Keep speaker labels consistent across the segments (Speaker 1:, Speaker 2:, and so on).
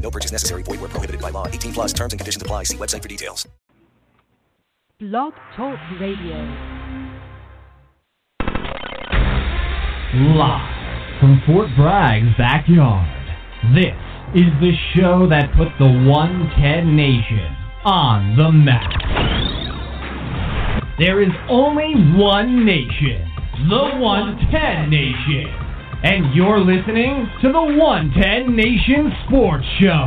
Speaker 1: No purchase necessary. Void where prohibited by law. 18 plus terms and conditions apply. See website for details.
Speaker 2: Blog Talk Radio.
Speaker 3: Live from Fort Bragg's backyard. This is the show that put the 110 Nation on the map. There is only one nation, the 110 Nation. And you're listening to the 110 Nation Sports Show.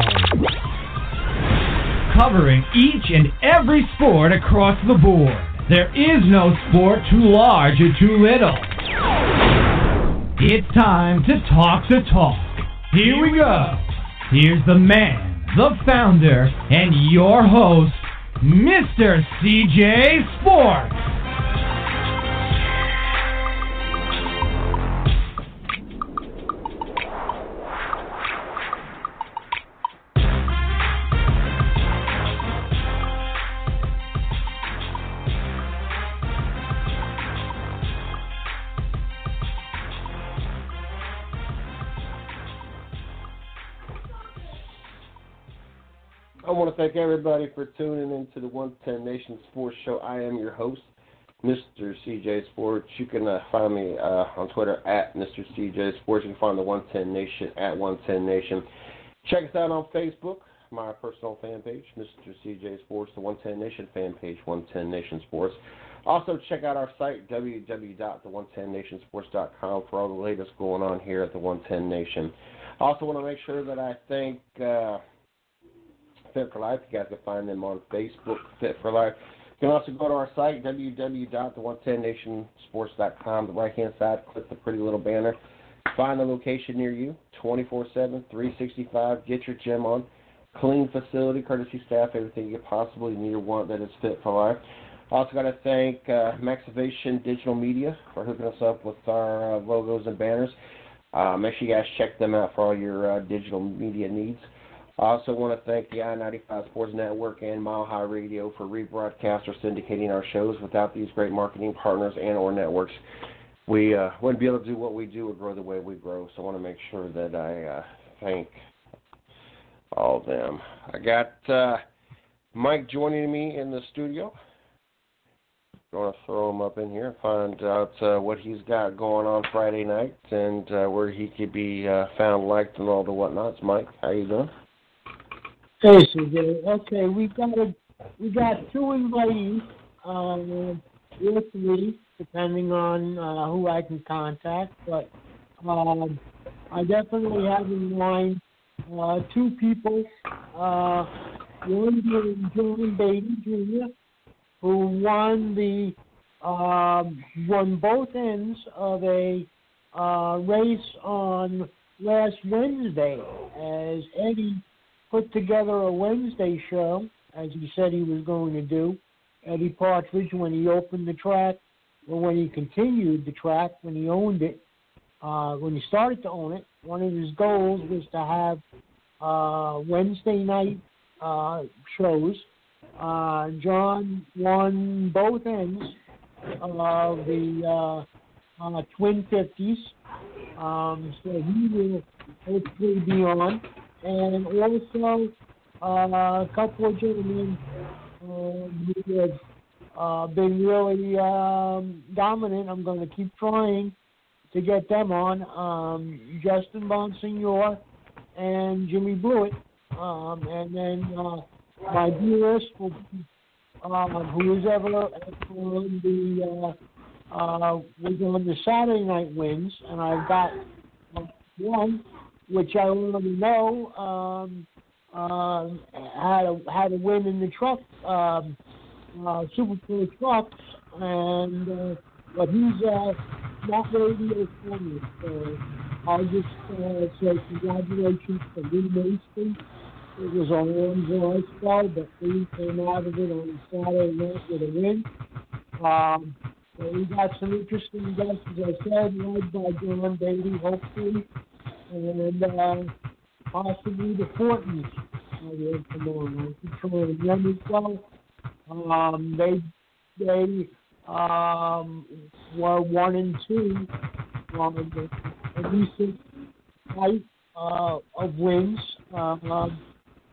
Speaker 3: Covering each and every sport across the board. There is no sport too large or too little. It's time to talk the talk. Here we go. Here's the man, the founder, and your host, Mr. CJ Sports.
Speaker 4: I want to thank everybody for tuning in to the 110 Nation Sports Show. I am your host, Mr. CJ Sports. You can uh, find me uh, on Twitter at Mr. CJ Sports. You can find the 110 Nation at 110 Nation. Check us out on Facebook, my personal fan page, Mr. CJ Sports, the 110 Nation fan page, 110 Nation Sports. Also, check out our site, www.the110nationsports.com, for all the latest going on here at the 110 Nation. I also want to make sure that I thank. Uh, Fit for Life. You guys can find them on Facebook, Fit for Life. You can also go to our site, www.the110nationsports.com. The right hand side, click the pretty little banner. Find the location near you, 24 7, 365. Get your gym on. Clean facility, courtesy staff, everything you possibly need or want that is fit for life. Also, got to thank uh, Maxivation Digital Media for hooking us up with our uh, logos and banners. Uh, make sure you guys check them out for all your uh, digital media needs. I also want to thank the I-95 Sports Network and Mile High Radio for rebroadcast or syndicating our shows. Without these great marketing partners and or networks, we uh, wouldn't be able to do what we do or grow the way we grow. So I want to make sure that I uh, thank all of them. I got uh, Mike joining me in the studio. I'm going to throw him up in here and find out uh, what he's got going on Friday night and uh, where he could be uh, found, liked, and all the whatnots. Mike, how you doing?
Speaker 5: Okay, we got a, we got two invitees, um, or three, depending on uh, who I can contact. But um, I definitely have in mind uh, two people. Uh, one being John Beatty Jr., who won the um, won both ends of a uh, race on last Wednesday, as Eddie put together a Wednesday show, as he said he was going to do. Eddie Partridge, when he opened the track, or when he continued the track, when he owned it, uh, when he started to own it, one of his goals was to have uh, Wednesday night uh, shows. Uh, John won both ends of the uh, uh, Twin 50s, um, so he will hopefully be on and also uh, couple gentlemen uh, who have uh, been really um, dominant. I'm going to keep trying to get them on. Um, Justin Bonsignore and Jimmy Blewett. Um, and then uh, my dearest, uh, who is ever on the uh, uh, was on the Saturday night wins, and I've got one which I to know um, uh, had a had a win in the truck um, uh, Super Bowl trucks, and uh, but he's uh, not radio friendly. So I'll just uh, say congratulations to Lee Mason it was a long dry spell, but we came out of it on Saturday night with a win. Um, so we got some interesting guests, as I said, led by John Beatty, hopefully, and uh, possibly the will come on. Controlling them. Um, they they um, were one and two on the recent fight uh, of wins, uh, um,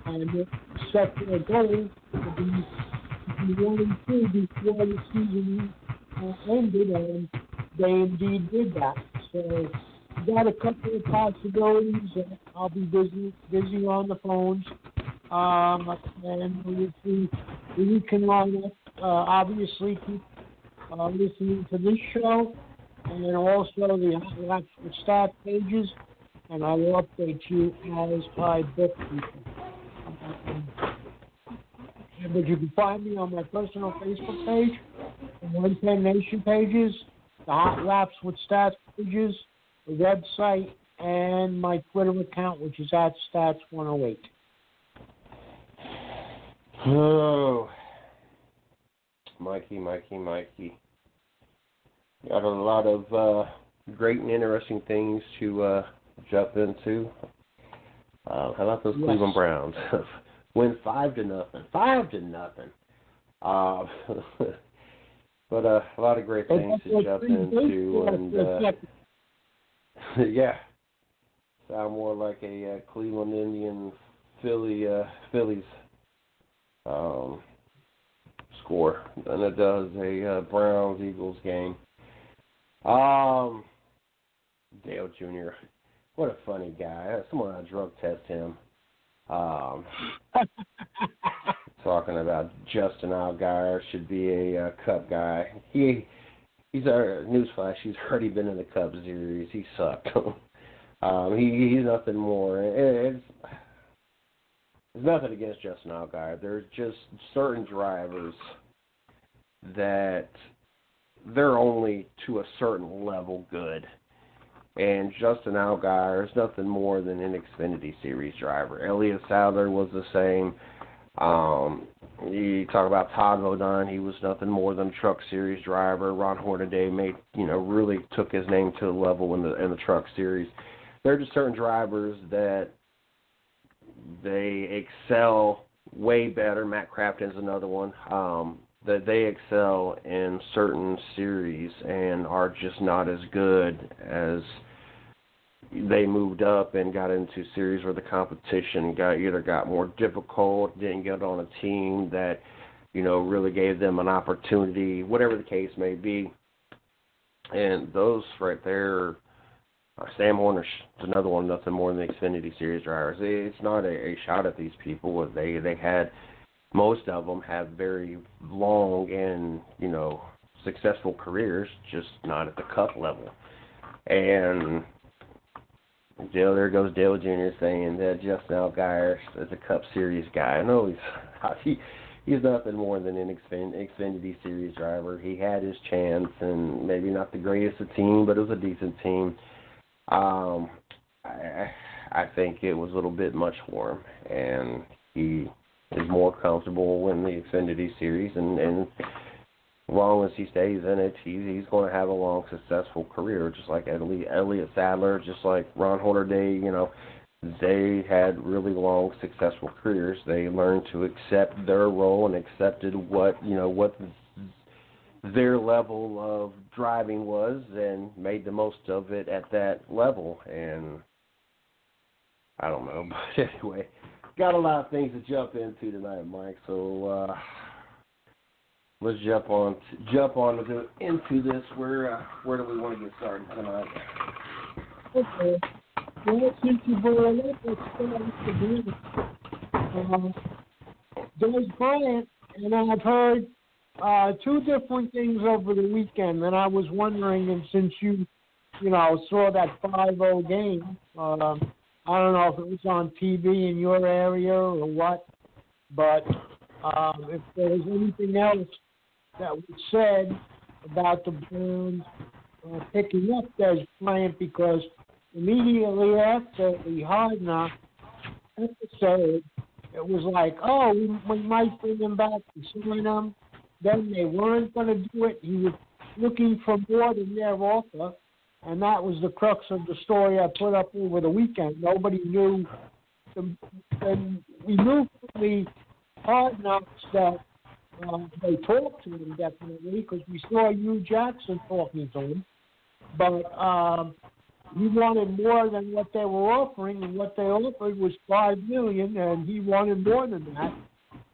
Speaker 5: and set their goal to be, be one and two before the season uh, ended, and they indeed did that. So got a couple of possibilities. I'll be busy busy on the phones, um, and see we can line up. Uh, obviously, keep uh, listening to this show, and also the actual staff pages, and I will update you as I book people. Um, but you can find me on my personal Facebook page, the 110 Nation pages, the Hot Laps with Stats pages, website, and my Twitter account, which is at Stats108.
Speaker 4: Oh, Mikey, Mikey, Mikey. Got a lot of uh, great and interesting things to uh, jump into. Uh, how about those
Speaker 5: Yes.
Speaker 4: Cleveland Browns? Win five to nothing. Five to nothing. Uh, but uh, a lot of great things to jump into, and uh, yeah, sound more like a uh, Cleveland Indian Philly uh, Phillies um, score than it does a uh, Browns Eagles game. Um, Dale Jr. What a funny guy. Someone ought to drug test him. Um, talking about Justin Allgaier should be a uh, Cup guy. He he's a newsflash. He's already been in the Cup series. He sucked. um, he he's nothing more. It, it's there's nothing against Justin Allgaier. There's just certain drivers that they're only to a certain level good. And Justin Allgaier is nothing more than an Xfinity Series driver. Elliott Sadler was the same. Um, you talk about Todd Bodine, he was nothing more than a Truck Series driver. Ron Hornaday made, you know, really took his name to the level in the in the Truck Series. There are just certain drivers that they excel way better. Matt Crafton's another one. Um, that they excel in certain series and are just not as good as they moved up and got into series where the competition got either got more difficult, didn't get on a team that, you know, really gave them an opportunity, whatever the case may be. And those right there, uh, Sam Hornish is another one, nothing more than the Xfinity Series drivers. It's not a, a shot at these people. They they had most of them have very long and you know successful careers, just not at the Cup level. And Dale, there goes Dale Jr. saying that Justin Allgaier is a Cup Series guy. I know he's he he's nothing more than an Xfin, Xfinity Series driver. He had his chance, and maybe not the greatest of team, but it was a decent team. Um, I I think it was a little bit much for him, and he is more comfortable in the Xfinity Series, and and long as he stays in it, he's he's going to have a long, successful career, just like Elliott, Elliott Sadler, just like Ron Hornaday. You know, they had really long, successful careers. They learned to accept their role and accepted what you know what their level of driving was, and made the most of it at that level. And I don't know, but anyway, got a lot of things to jump into tonight, Mike. So. uh let's jump on jump on to, into this. Where uh, where do we want to get started tonight?
Speaker 5: Okay. Well, since you brought up, Dez Bryant, and I've heard uh, two different things over the weekend, and I was wondering, and since you, you know, saw that 5-0 game, um, I don't know if it was on TV in your area or what, but um, if there was anything else that was said about the Browns uh, picking up Dez Bryant because immediately after the Hard Knock episode, it was like, oh, we, we might bring him back to sign him. Then they weren't going to do it. He was looking for more than their offer, and that was the crux of the story I put up over the weekend. Nobody knew, and we knew from the hard knocks that um, they talked to him definitely because we saw Hue Jackson talking to him, but um, he wanted more than what they were offering, and what they offered was five million, and he wanted more than that.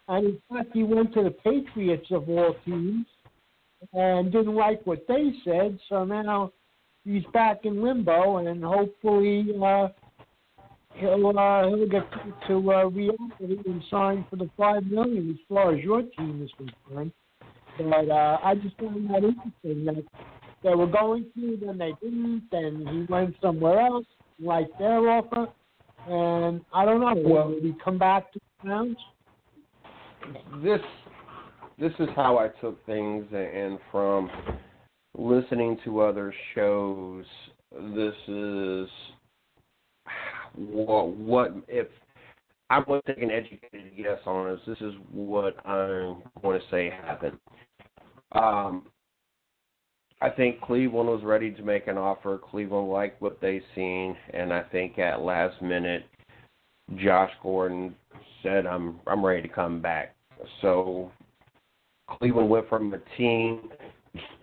Speaker 5: And in fact, he went to the Patriots of all teams and didn't like what they said, so now he's back in limbo, and hopefully uh, he'll uh, he'll get to uh, reality and sign for the five million as far as your team is concerned. But uh, I just find that interesting that they were going to, then they didn't, then he went somewhere else, like their offer, and I don't know.
Speaker 4: Well-
Speaker 5: will he come back to the Browns?
Speaker 4: this this is how I took things, and from listening to other shows, this is what what if I'm going to take an educated guess on this. This is what I'm going to say happened. Um, I think Cleveland was ready to make an offer. Cleveland liked what they seen, and I think at last minute, Josh Gordon said, "I'm I'm ready to come back." So Cleveland went from a team,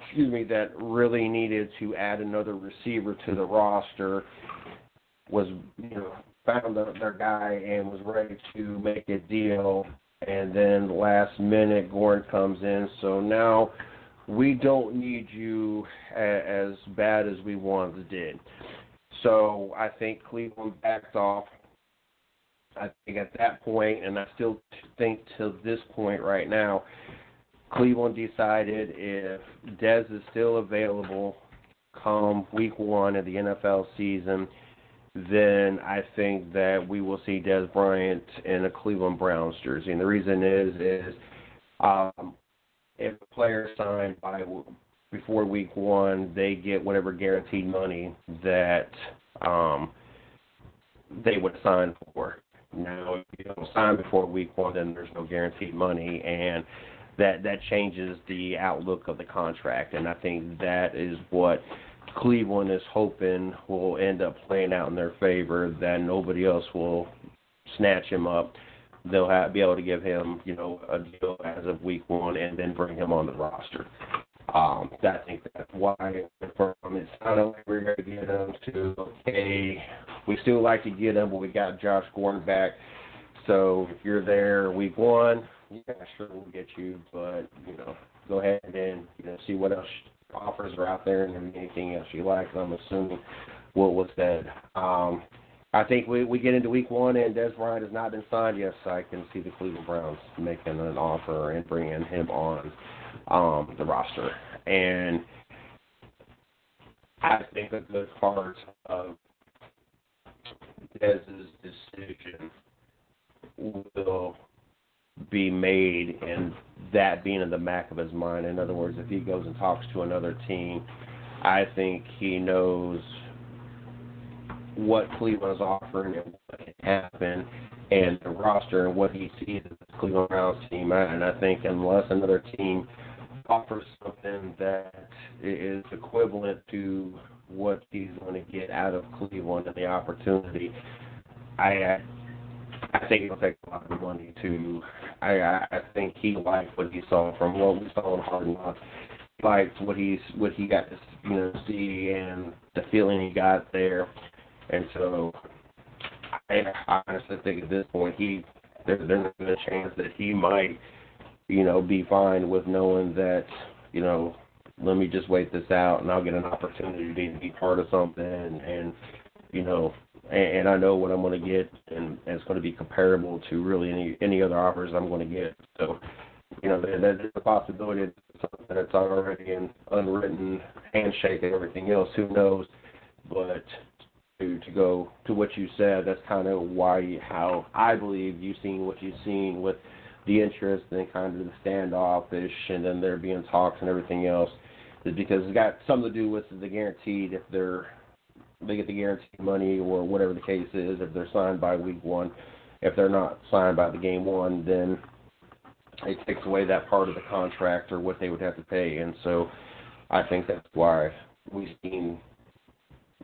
Speaker 4: excuse me, that really needed to add another receiver to the roster, was you know found their, their guy and was ready to make a deal, and then last minute Gordon comes in. So now we don't need you as bad as we once did. So I think Cleveland backed off. I think at that point, and I still think to this point right now, Cleveland decided if Dez is still available come week one of the NFL season, then I think that we will see Dez Bryant in a Cleveland Browns jersey. And the reason is is um, if a player signed by before week one, they get whatever guaranteed money that um, they would sign for. Now, if you don't sign before week one, then there's no guaranteed money, and that that changes the outlook of the contract. And I think that is what Cleveland is hoping will end up playing out in their favor. That nobody else will snatch him up. They'll have, be able to give him, you know, a deal as of week one, and then bring him on the roster. Um, I think that's why from it sounded like we are going to get him to okay, we still like to get him, but we got Josh Gordon back. So if you're there week one, yeah, sure we'll get you, but you know, go ahead and you know see what else offers are out there and anything else you like. I'm assuming what was said. Um, I think we we get into week one and Dez Bryant has not been signed yet, so I can see the Cleveland Browns making an offer and bringing him on um, the roster. And I think a good part of Dez's decision will be made and that being in the back of his mind. In other words, if he goes and talks to another team, I think he knows what Cleveland is offering and what can happen and the roster and what he sees as the Cleveland Browns team. And I think unless another team offers something that is equivalent to what he's going to get out of Cleveland and the opportunity, I I think it'll take a lot of money to. I I think he liked what he saw from what we saw in Hard Knocks. Liked what he's what he got to you know see and the feeling he got there, and so I, I honestly think at this point he there's there's a chance that he might you know be fine with knowing that you know let me just wait this out and I'll get an opportunity to be part of something and you know and, and I know what I'm going to get, and, and it's going to be comparable to really any any other offers I'm going to get. So, you know, there, there's a possibility that something that's already an unwritten handshake and everything else. Who knows? But to to go to what you said, that's kind of why how I believe you've seen what you've seen with the interest and kind of the standoffish, and then there being talks and everything else, is because it's got something to do with the guaranteed if they're they get the guaranteed money or whatever the case is if they're signed by week one. if they're not signed by the game one, then it takes away that part of the contract or what they would have to pay. And so I think that's why we've seen,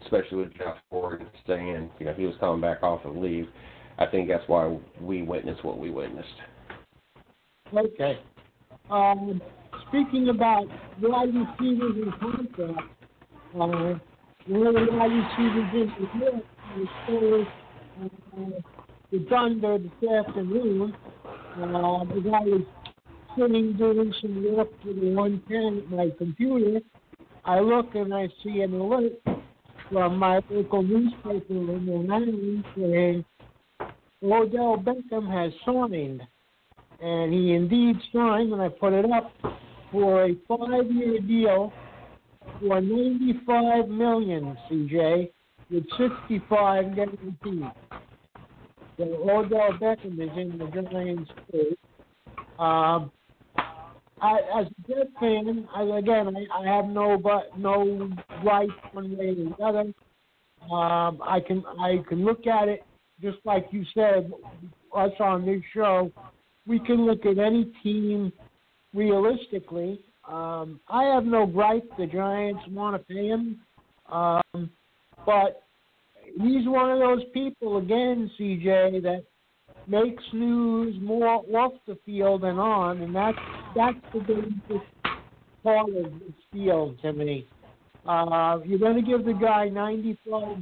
Speaker 4: especially with Jeff Ford staying, you know, he was coming back off of leave. I think that's why we witnessed what we witnessed.
Speaker 5: Okay. Um, speaking about wide receivers and contracts, uh, one of the wide receivers in the York is uh, the Thunder this afternoon. Uh, as I was sitting doing some work for the 110 at my computer, I look and I see an alert from my local newspaper in Long Island saying Odell Beckham has signed. And he indeed signed, and I put it up for a five-year deal for 95 million, CJ, with 65 guaranteed. So Odell Beckham is in the Giants too. Um, I, as a Jet fan, I, again, I, I have no but no right one way or the other. Um, I can I can look at it just like you said, us on this show. We can look at any team realistically. Um, I have no gripe the Giants want to pay him, um, but he's one of those people again, CJ, that makes news more off the field than on, and that's that's the dangerous part of this field to me. Uh, you're going to give the guy ninety-five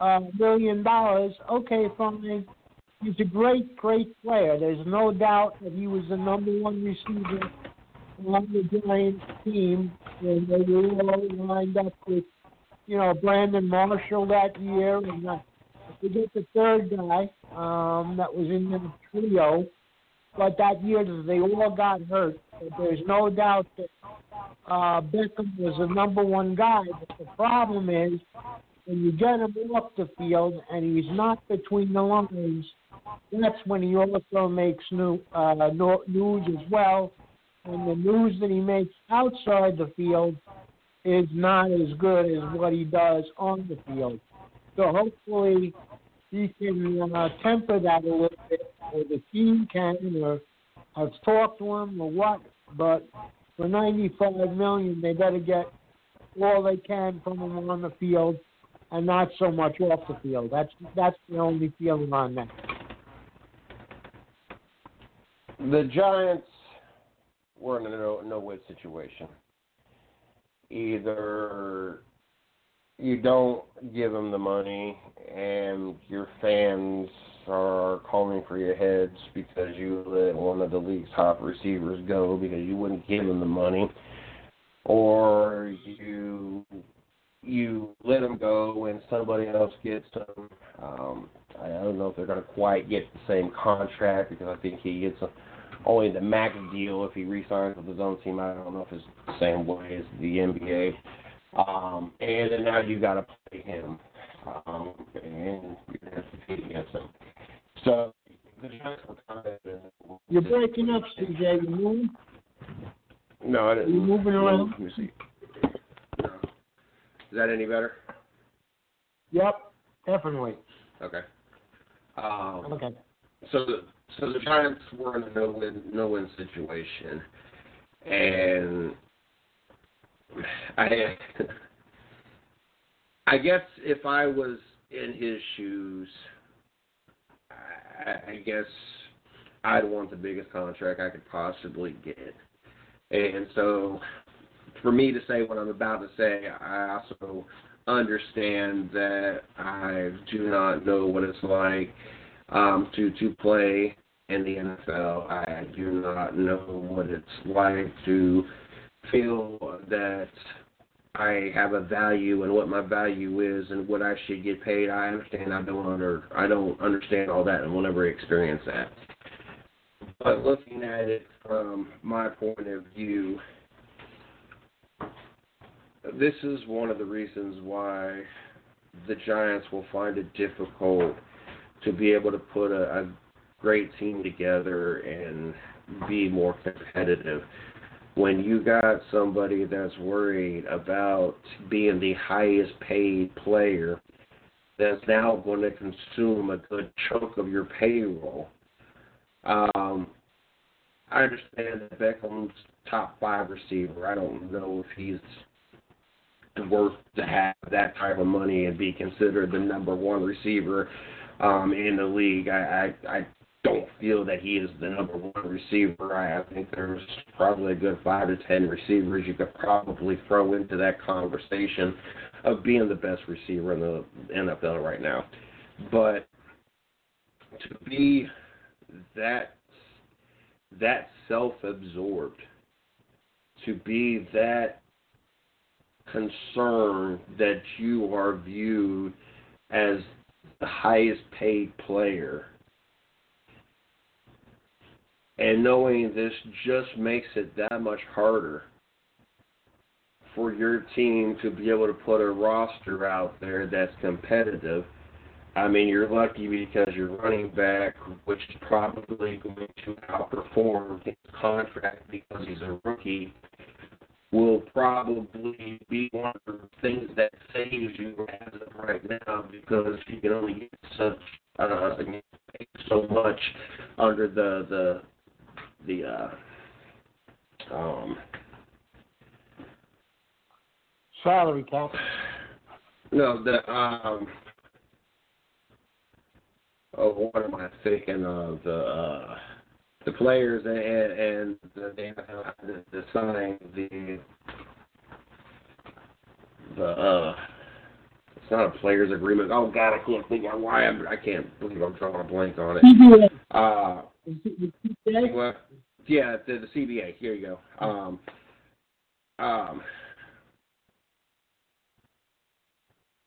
Speaker 5: uh, million dollars. Okay, fine. He's a great, great player. There's no doubt that he was the number one receiver on the Giants team, and they were all lined up with, you know, Brandon Marshall that year, and uh, I forget the third guy um, that was in the trio. But that year they all got hurt. But there's no doubt that uh, Beckham was the number one guy. But the problem is when you get him off the field and he's not between the lines, that's when he also makes new uh, news as well. And the news that he makes outside the field is not as good as what he does on the field. So hopefully he can uh, temper that a little bit, or the team can, or I've talked to him, or what. But for 95 million, they better get all they can from him on the field, and not so much off the field. That's that's the only feeling on that.
Speaker 4: The Giants were in a no no win situation. Either you don't give them the money and your fans are calling for your heads because you let one of the league's top receivers go because you wouldn't give them the money or you you let them go and somebody else gets them. Um, I don't know if they're going to quite get the same contract because I think he gets a, only the max deal if he resigns with his own team. I don't know if it's the same way as the NBA. Um, and then now you got to play him, um, and you're going to have to compete against him. So the Giants were kind.
Speaker 5: You're breaking up, CJ. You moving?
Speaker 4: No, I didn't.
Speaker 5: Are you moving around?
Speaker 4: Let me see. No. Is that any better?
Speaker 5: Yep, definitely.
Speaker 4: Okay. Um,
Speaker 5: Okay.
Speaker 4: so the so the Giants were in a no win no win situation, and I I guess if I was in his shoes, I, I guess I'd want the biggest contract I could possibly get, and so for me to say what I'm about to say, I also understand that I do not know what it's like um, to to play in the NFL. I do not know what it's like to feel that I have a value and what my value is and what I should get paid. I understand. I don't under I don't understand all that and will never experience that. But looking at it from my point of view, this is one of the reasons why the Giants will find it difficult to be able to put a, a great team together and be more competitive. When you got somebody that's worried about being the highest paid player that's now going to consume a good chunk of your payroll. Um, I understand that Beckham's top five receiver. I don't know if he's worth to have that type of money and be considered the number one receiver um, in the league. I, I I don't feel that he is the number one receiver. I, I think there's probably a good five to ten receivers you could probably throw into that conversation of being the best receiver in the NFL right now. But to be that that self-absorbed, to be that concerned that you are viewed as the highest paid player. And knowing this just makes it that much harder for your team to be able to put a roster out there that's competitive. I mean, you're lucky because your running back, which is probably going to outperform his contract because he's a rookie, will probably be one of the things that saves you as of right now because you can only get such uh, so much under the the the uh, um,
Speaker 5: salary cap.
Speaker 4: No, the um. Oh, what am I thinking of? The uh, the players and and the the, the signing the the uh. It's not a players agreement. Oh God, I can't think of why I'm. I can't believe I'm drawing a blank on it. Uh, what? Yeah, the, the CBA. Here you go. Um, um,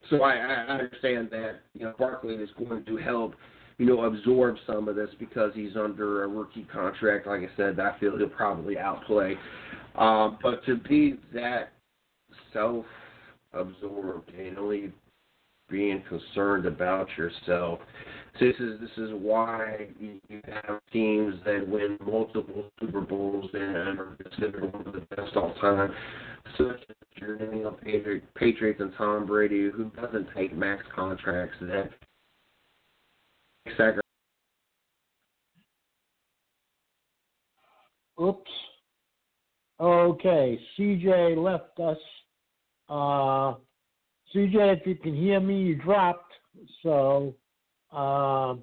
Speaker 4: so I, I understand that you know Barkley is going to help you know absorb some of this because he's under a rookie contract. Like I said, I feel he'll probably outplay. Um, but to be that self-absorbed and only being concerned about yourself. This is this is why you have teams that win multiple Super Bowls and are considered one of the best all time, such as your New England Patriots and Tom Brady, who doesn't take max contracts that sacrifice.
Speaker 5: Oops. Okay, CJ left us. Uh, CJ, if you can hear me, you dropped. So uh,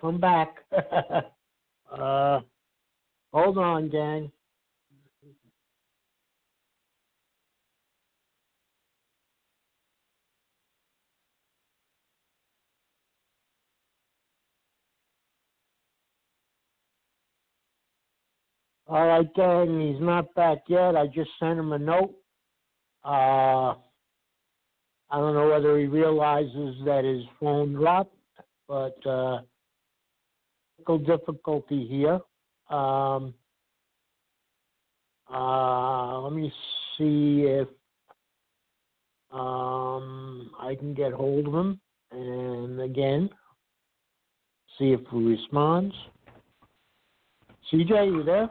Speaker 5: come back. uh, hold on, gang. All right, gang. He's not back yet. I just sent him a note. Uh, I don't know whether he realizes that his phone dropped, but uh, difficulty here. Um, uh, let me see if um, I can get hold of him, and again, see if he responds. CJ, you there?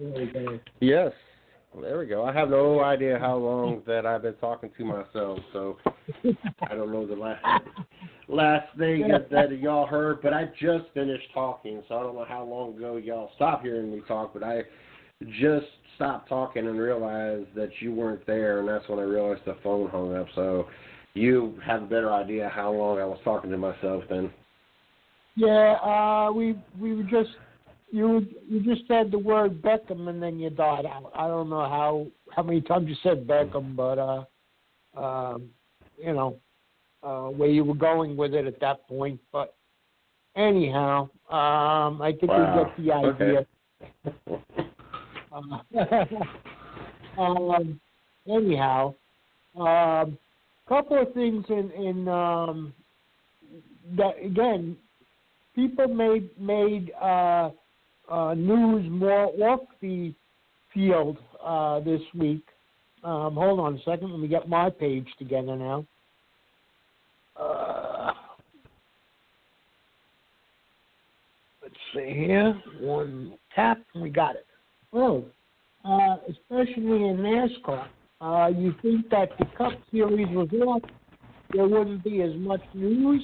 Speaker 5: there
Speaker 4: yes. There we go. I have no idea how long that I've been talking to myself, so I don't know the last last thing that, that y'all heard. But I just finished talking, so I don't know how long ago y'all stopped hearing me talk. But I just stopped talking and realized that you weren't there, and that's when I realized the phone hung up. So you have a better idea how long I was talking to myself then.
Speaker 5: Yeah, uh, we we were just you you just said the word Beckham and then you died out. I don't know how how many times you said Beckham, but uh, um, you know uh, where you were going with it at that point. But anyhow, um, I think
Speaker 4: wow.
Speaker 5: we get the idea. Okay. uh, um, anyhow, um, couple of things in in um, that again, people made made. Uh, uh, news more off the field uh, this week. Um, hold on a second. Let me get my page together now. Uh, let's see here. One tap, and we got it. Oh, uh, especially in NASCAR, uh, you think that the Cup Series was off there wouldn't be as much news.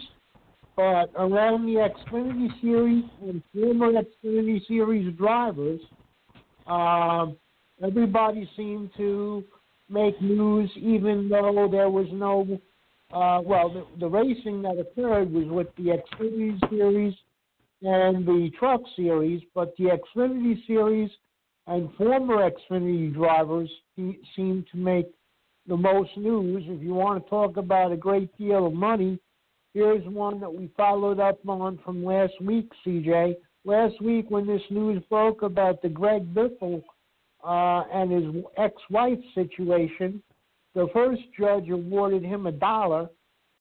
Speaker 5: But around the Xfinity Series and former Xfinity Series drivers, um, everybody seemed to make news, even though there was no. Uh, well, the, the racing that occurred was with the Xfinity Series and the Truck Series, but the Xfinity Series and former Xfinity drivers seem to make the most news. If you want to talk about a great deal of money, here's one that we followed up on from last week, CJ. Last week, when this news broke about the Greg Biffle uh, and his ex-wife situation, the first judge awarded him a dollar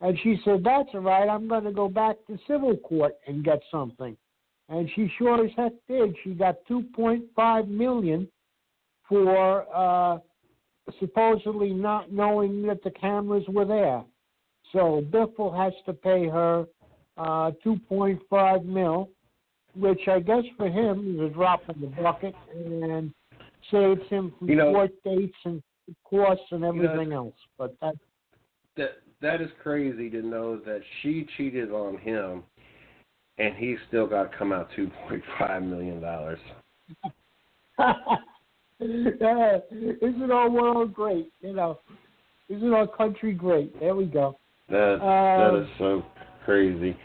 Speaker 5: and she said, That's all right, I'm going to go back to civil court and get something. And she sure as heck did. She got 2.5 million for uh, supposedly not knowing that the cameras were there. So Biffle has to pay her uh, 2.5 mil, which I guess for him is a drop in the bucket and saves him from
Speaker 4: you know,
Speaker 5: court dates and costs and everything
Speaker 4: you know,
Speaker 5: else. But that
Speaker 4: that that is crazy to know that she cheated on him, and he still got to come out two point five million dollars.
Speaker 5: isn't our world great? You know, isn't our country great? There we go.
Speaker 4: That uh, that is so crazy.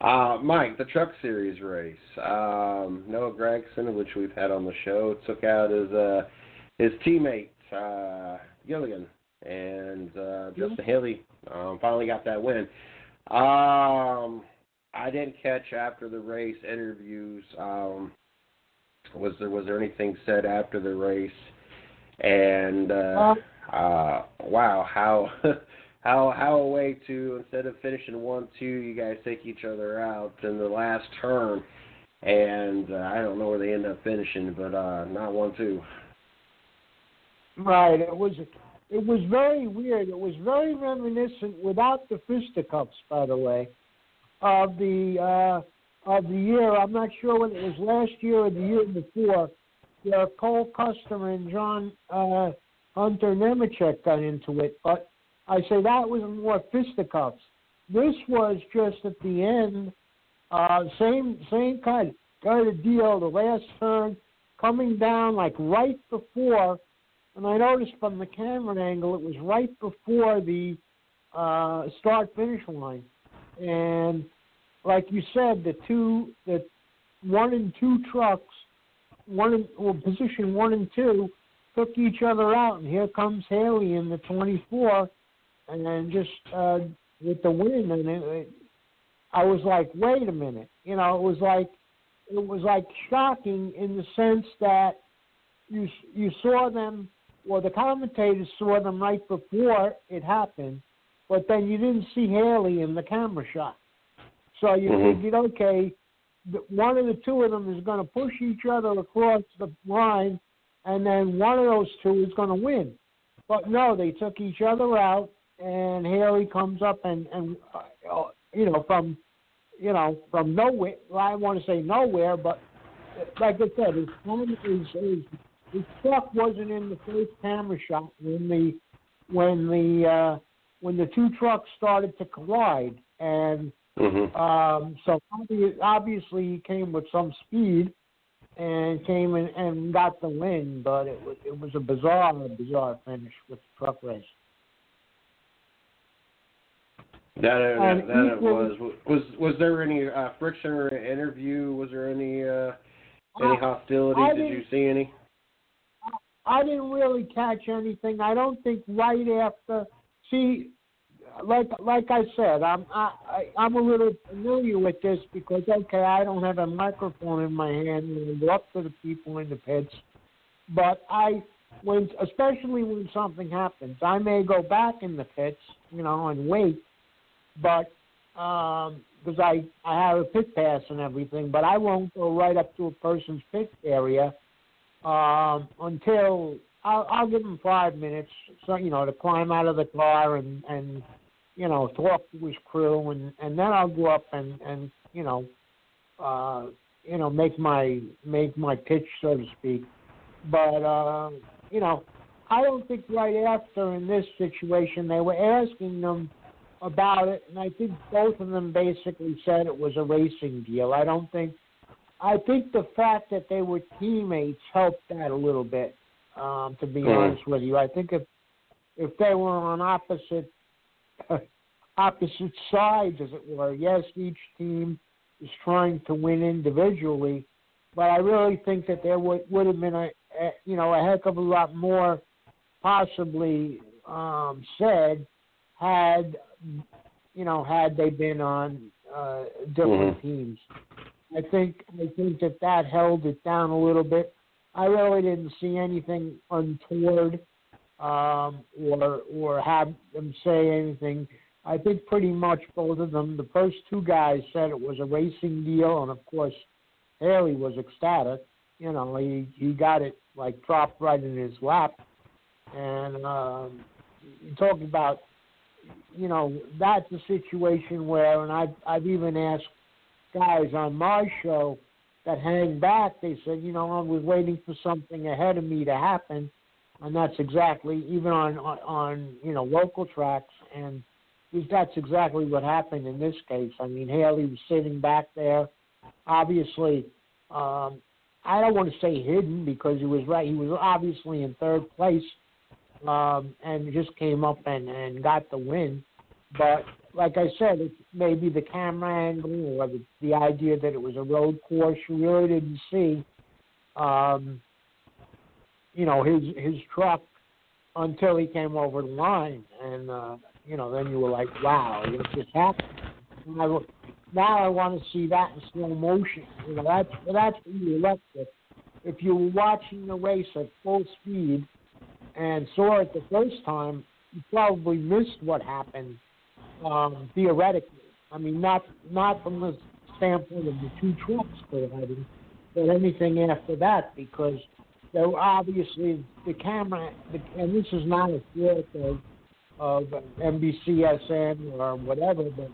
Speaker 4: Uh, Mike, the Truck Series race. Um, Noah Gragson, which we've had on the show, took out his uh, his teammate uh, Gilliland and uh, Justin Haley um, finally got that win. Um, I didn't catch after the race interviews. Um, was there was there anything said after the race? And uh, uh, wow, how how how a way to instead of finishing one two, you guys take each other out in the last turn, and uh, I don't know where they end up finishing, but uh, not one two.
Speaker 5: Right. It was it was very weird. It was very reminiscent, without the fisticuffs, by the way, of the uh, of the year. I'm not sure when it was last year or the year before. Where Cole Custer and John uh, Hunter Nemechek got into it, but I say that was more fisticuffs. This was just at the end, uh, same same kind kind of deal. The last turn, coming down like right before and I noticed from the camera angle, it was right before the uh, start finish line. And like you said, the two, the one and two trucks, one in, well, position one and two, took each other out. And here comes Haley in the 24, and then just uh, with the win. And it, it, I was like, wait a minute. You know, it was like it was like shocking in the sense that you you saw them well, the commentators saw them right before it happened, but then you didn't see Haley in the camera shot. So you mm-hmm. figured, okay, one of the two of them is going to push each other across the line, and then one of those two is going to win. But no, they took each other out, and Haley comes up and and uh, you know from you know from nowhere. Well, I want to say nowhere, but like I said, his his, his the truck wasn't in the first camera shot when the when the uh, when the two trucks started to collide, and
Speaker 4: mm-hmm.
Speaker 5: um, so obviously he came with some speed, and came in and got the win. But it was it was a bizarre, bizarre finish with the truck race.
Speaker 4: That, uh,
Speaker 5: Um,
Speaker 4: that, it
Speaker 5: equally-
Speaker 4: was. Was was there any uh, friction or interview? Was there any uh, any hostility?
Speaker 5: I
Speaker 4: Did you see any?
Speaker 5: I didn't really catch anything. I don't think right after. See, like like I said, I'm I, I I'm a little familiar with this because okay, I don't have a microphone in my hand and go up to the people in the pits, but I when especially when something happens, I may go back in the pits, you know, and wait, but um because I I have a pit pass and everything, but I won't go right up to a person's pit area um, until I'll, I'll give him five minutes, so you know, to climb out of the car and and you know talk to his crew, and and then I'll go up and and you know, uh, you know, make my make my pitch, so to speak. But uh, you know, I don't think right after in this situation they were asking them about it, and I think both of them basically said it was a racing deal. I don't think I think the fact that they were teammates helped that a little bit. Um, to be
Speaker 4: Mhm.
Speaker 5: honest with you, I think if if they were on opposite opposite sides, as it were, yes, each team is trying to win individually, but I really think that there would would have been a, a you know a heck of a lot more possibly um, said had you know had they been on uh, different
Speaker 4: Mhm.
Speaker 5: teams. I think I think that that held it down a little bit. I really didn't see anything untoward um, or or have them say anything. I think pretty much both of them. The first two guys said it was a racing deal, and of course, Haley was ecstatic. You know, he he got it like dropped right in his lap, and um, you talk about, you know, that's a situation where, and I've I've even asked guys on my show that hang back. They said, you know, I was waiting for something ahead of me to happen, and that's exactly even on on, on you know local tracks and that's exactly what happened in this case. I mean, Haley was sitting back there, obviously. Um, I don't want to say hidden because he was right. He was obviously in third place, um, and just came up and and got the win. But like I said, it's maybe the camera angle or the, the idea that it was a road course. You really didn't see, um, you know, his his truck until he came over the line, and uh, you know, then you were like, wow, it just happened. And I, now I want to see that in slow motion. You know, that's that's left with. If you were watching the race at full speed and saw it the first time, you probably missed what happened um, theoretically. I mean, not not from the standpoint of the two trucks colliding, but anything after that, because there obviously the camera, the, and this is not a fault of of NBCSN or whatever, but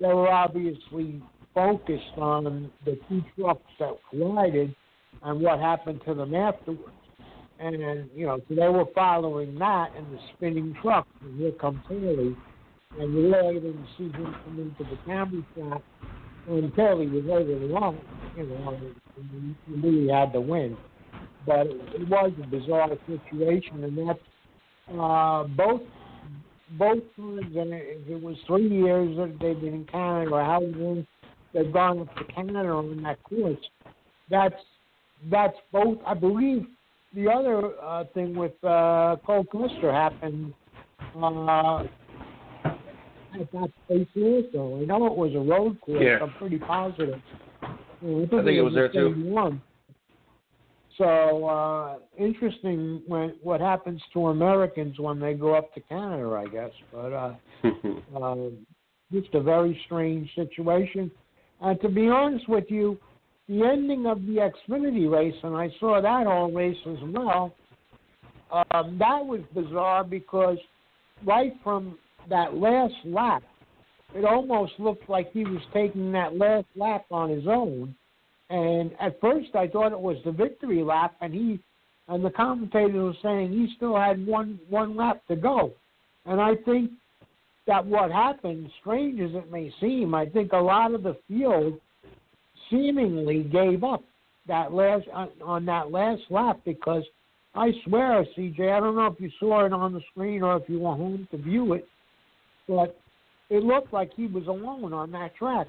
Speaker 5: they were obviously focused on the two trucks that collided and what happened to them afterwards. And, you know, so they were following that and the spinning truck, and here comes Haley. And you really didn't see him come into the camera shot until he was over the line, you know, and you knew he had to win. But it, was a bizarre situation, and that's uh, both both times, and it, it was three years that they've been in Canada, or how long they've gone up to Canada on that course. That's that's both. I believe the other uh, thing with uh, Cole Custer happened uh, at that place also. I know it was a road course.
Speaker 4: Yeah.
Speaker 5: I'm pretty positive. Know,
Speaker 4: I think it was there, too.
Speaker 5: So uh, interesting when what happens to Americans when they go up to Canada, I guess. But uh, um, just a very strange situation. And to be honest with you, the ending of the Xfinity race, and I saw that whole race as well. Um, that was bizarre because right from that last lap, it almost looked like he was taking that last lap on his own. And at first, I thought it was the victory lap, and he and the commentator was saying he still had one one lap to go. And I think that what happened, strange as it may seem, I think a lot of the field seemingly gave up that last on, that last lap because I swear, CJ, I don't know if you saw it on the screen or if you were home to view it, but it looked like he was alone on that track.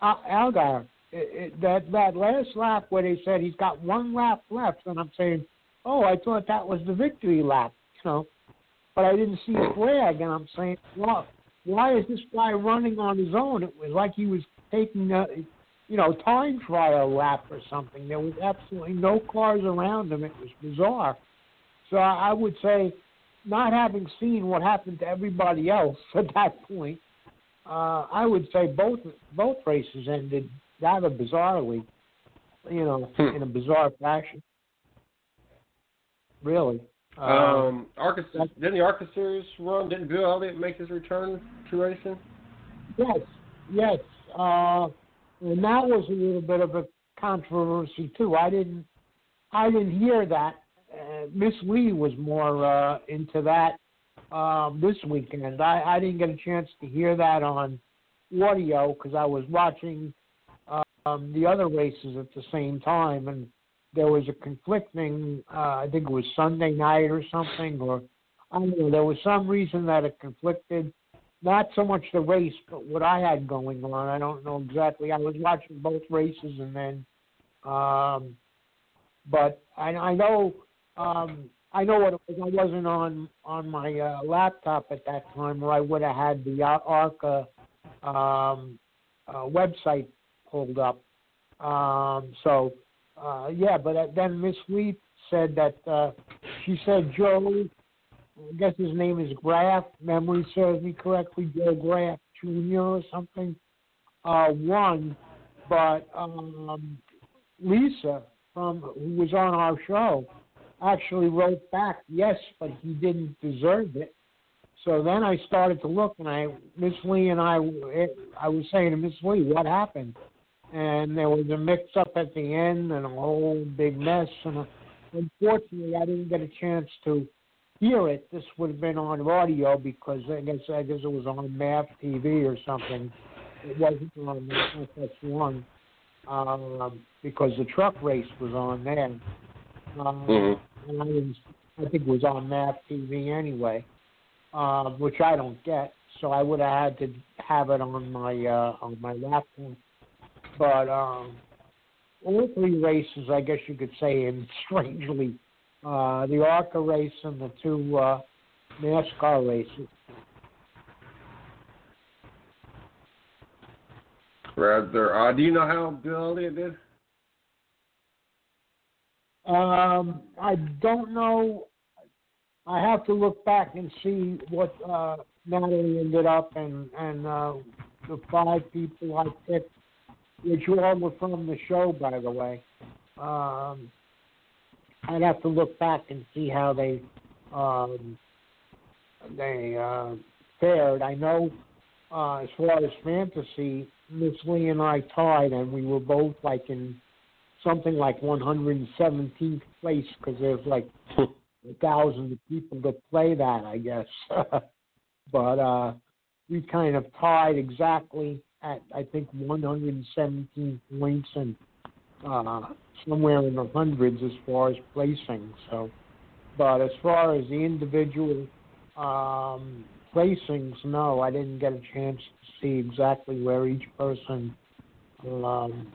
Speaker 5: Uh, Allgaier, it, it, that that last lap where they said he's got one lap left, and I'm saying, oh, I thought that was the victory lap, you know, but I didn't see a flag, and I'm saying, well, why is this guy running on his own? It was like he was taking a, you know, time trial lap or something. There was absolutely no cars around him. It was bizarre. So I would say, not having seen what happened to everybody else at that point, uh, I would say both both races ended rather bizarrely, you know,
Speaker 4: Hmm.
Speaker 5: in a bizarre fashion. Really. Uh,
Speaker 4: Um, Arca, didn't the Arca Series run? Didn't Bill Elliott make his return to racing?
Speaker 5: Yes, yes. Uh, and that was a little bit of a controversy too. I didn't, I didn't hear that. Uh, Miss Lee was more uh, into that um, this weekend. I, I didn't get a chance to hear that on audio because I was watching um, the other races at the same time, and there was a conflicting. Uh, I think it was Sunday night or something, or I don't know. There was some reason that it conflicted not so much the race, but what I had going on. I don't know exactly. I was watching both races, and then, um, but I, I know, um, I know what it was. I wasn't on on my uh, laptop at that time, or I would have had the ARCA um, uh, website pulled up. Um, so, uh, yeah, but uh, then Miss Lee said that uh, she said Joe I guess his name is Graf. Memory serves me correctly, Joe Graf Jr. or something. Uh, won, but um, Lisa, from who was on our show, actually wrote back, yes, but he didn't deserve it. So then I started to look, and I, Miss Lee and I, I was saying to Miss Lee, what happened? And there was a mix-up at the end, and a whole big mess. And uh, unfortunately, I didn't get a chance to hear it, this would have been on audio because I guess I guess it was on MAP TV or something. It wasn't on FS1 um, because the truck race was on there. Um,
Speaker 4: Mhm.
Speaker 5: and I, didn't, I think it was on MAVTV anyway, uh, which I don't get. So I would have had to have it on my uh, on my laptop. But um, all three races, I guess you could say, and strangely uh, the ARCA race and the two uh, NASCAR races.
Speaker 4: Rather, uh, do you know how Bill Elliott did?
Speaker 5: Um, I don't know. I have to look back and see what uh, Natalie ended up and and uh, the five people I picked, which all were from the show, by the way. Um, I'd have to look back and see how they um, they uh, fared. I know uh, as far as fantasy, Miss Lee and I tied, and we were both like in something like 117th place because there's like thousands of people to play that, I guess. but uh, we kind of tied exactly at I think 117 points and uh, somewhere in the hundreds as far as placing. So, but as far as the individual um, placings, no, I didn't get a chance to see exactly where each person um,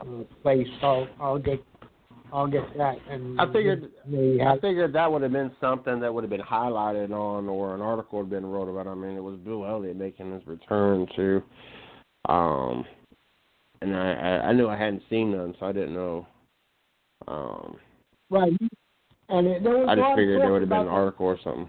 Speaker 5: uh, placed. I'll, I'll get I'll get that and
Speaker 4: I figured I figured that would have been something that would have been highlighted on, or an article would have been wrote about. I mean, it was Bill Elliott making his return to, um, and I, I I knew I hadn't seen none, so I didn't know. Um,
Speaker 5: right. And it, there was
Speaker 4: I just figured there would have been an article or something.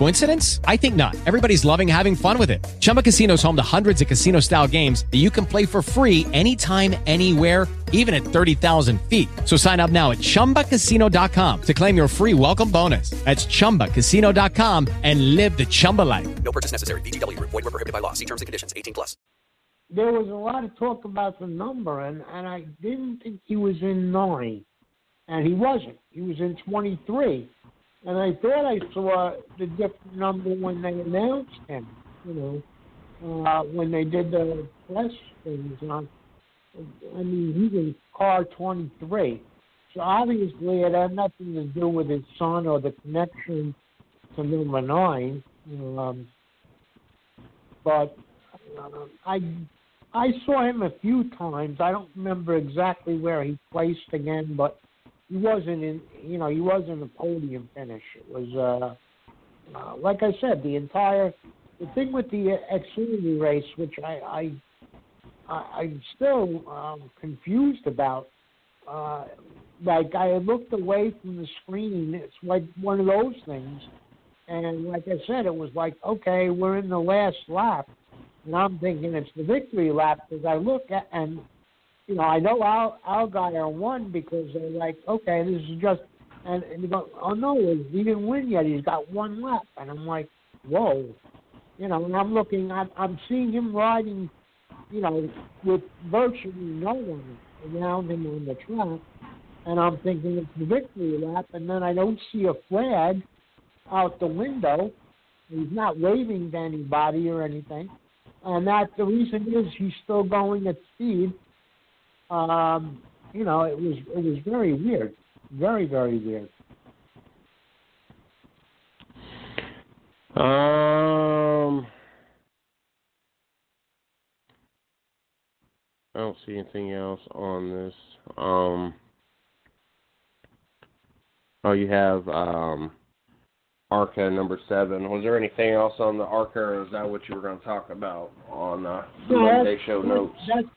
Speaker 6: Coincidence? I think not. Everybody's loving having fun with it. Chumba Casino is home to hundreds of casino-style games that you can play for free anytime, anywhere, even at 30,000 feet. So sign up now at ChumbaCasino.com to claim your free welcome bonus. That's ChumbaCasino.com and live the Chumba life.
Speaker 7: No purchase necessary. VGW Group. Void were prohibited by law. See terms and conditions. 18 plus.
Speaker 5: there was a lot of talk about the number, and and I didn't think he was in nine. and he wasn't. He was in 23, and I thought I saw the different number when they announced him. You know, uh, when they did the press things on. I mean, he's in car 23. So obviously, it had nothing to do with his son or the connection to number nine. Um, but uh, I I saw him a few times. I don't remember exactly where he placed again, but he wasn't in. You know, he wasn't a podium finish. It was uh, uh, like I said, the entire the thing with the Xfinity race, which I, I, I I'm still um, confused about. Uh, like I looked away from the screen. It's like one of those things, and like I said, it was like, okay, we're in the last lap, and I'm thinking it's the victory lap because I look at and you know I know Al Allgaier won because they're like, okay, this is just and, and you go, oh no, he didn't win yet. He's got one lap, and I'm like, whoa, you know. And I'm looking, I'm, I'm seeing him riding, you know, with virtually no one around him on the track, and I'm thinking it's the victory lap, and then I don't see a flag out the window. He's not waving to anybody or anything, and that the reason is he's still going at speed. Um, you know, it was it was very weird, very very weird.
Speaker 4: Um, I don't see anything else on this. Um, oh, you have um, ARCA number seven. Was there anything else on the ARCA, or is that what you were going to talk about on uh, the
Speaker 5: Yeah,
Speaker 4: Monday show notes?
Speaker 5: That's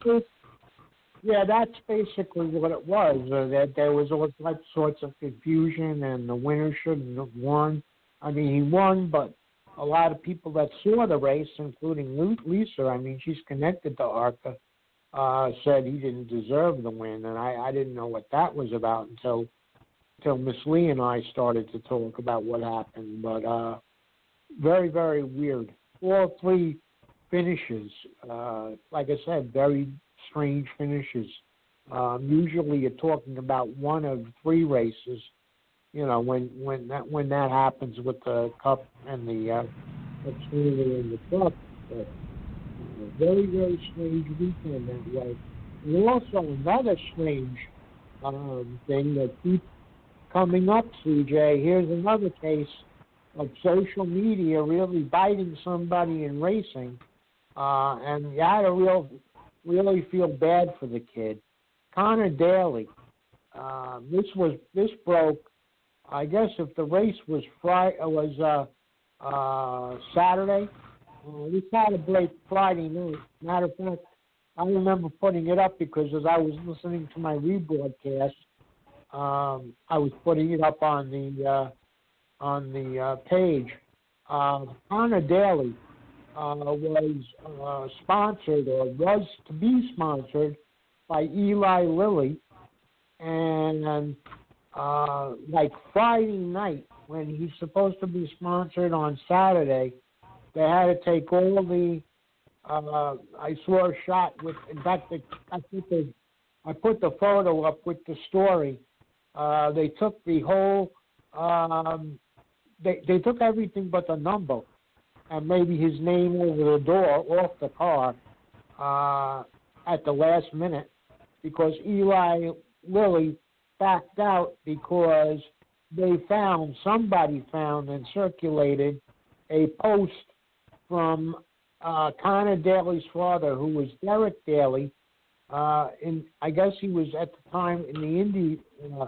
Speaker 5: yeah, that's basically what it was. Uh, that there was all types sorts of confusion, and the winner shouldn't have won. I mean, he won, but a lot of people that saw the race, including Lisa, I mean, she's connected to ARCA, uh, said he didn't deserve the win, and I, I didn't know what that was about until until Miss Lee and I started to talk about what happened. But uh, very, very weird. All three finishes, uh, like I said, very strange finishes. Um, usually, you're talking about one of three races. You know, when when that when that happens with the cup and the uh, and the truck, but uh, very very strange weekend that way. And also another strange um, thing that keeps coming up, CJ. Here's another case of social media really biting somebody in racing, uh, and you had a real, really feel bad for the kid. Connor Daly. Uh, this was this broke. I guess if the race was Friday, was uh, uh, Saturday. Uh, this had to break Friday night. Matter of fact, I remember putting it up because as I was listening to my rebroadcast, um, I was putting it up on the uh, on the uh, page. Uh, Connor Daly uh, was uh, sponsored or was to be sponsored by Eli Lilly, and uh, like Friday night when he's supposed to be sponsored on Saturday, they had to take all the. Uh, I saw a shot with. In fact, the, I think the, I put the photo up with the story. Uh, they took the whole. Um, they they took everything but the number, and maybe his name over the door off the car uh, at the last minute, because Eli Lilly backed out because they found somebody found and circulated a post from uh, Connor Daly's father, who was Derek Daly. Uh, in I guess he was at the time in the Indy uh,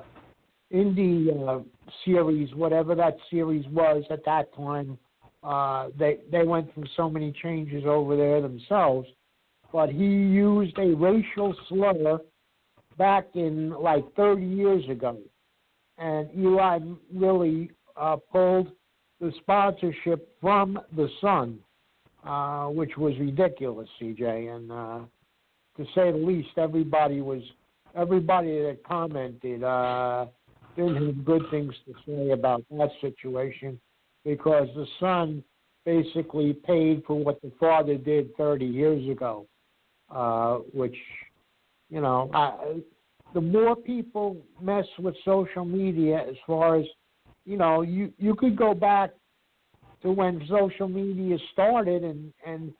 Speaker 5: Indy uh, series, whatever that series was at that time. Uh, they they went through so many changes over there themselves, but he used a racial slur back in like 30 years ago, and Eli Lilly uh, pulled the sponsorship from the son, uh, which was ridiculous, CJ. And uh, to say the least, everybody was everybody that commented uh, didn't have good things to say about that situation because the son basically paid for what the father did 30 years ago, uh, which, you know, I, the more people mess with social media, as far as you know, you you could go back to when social media started and and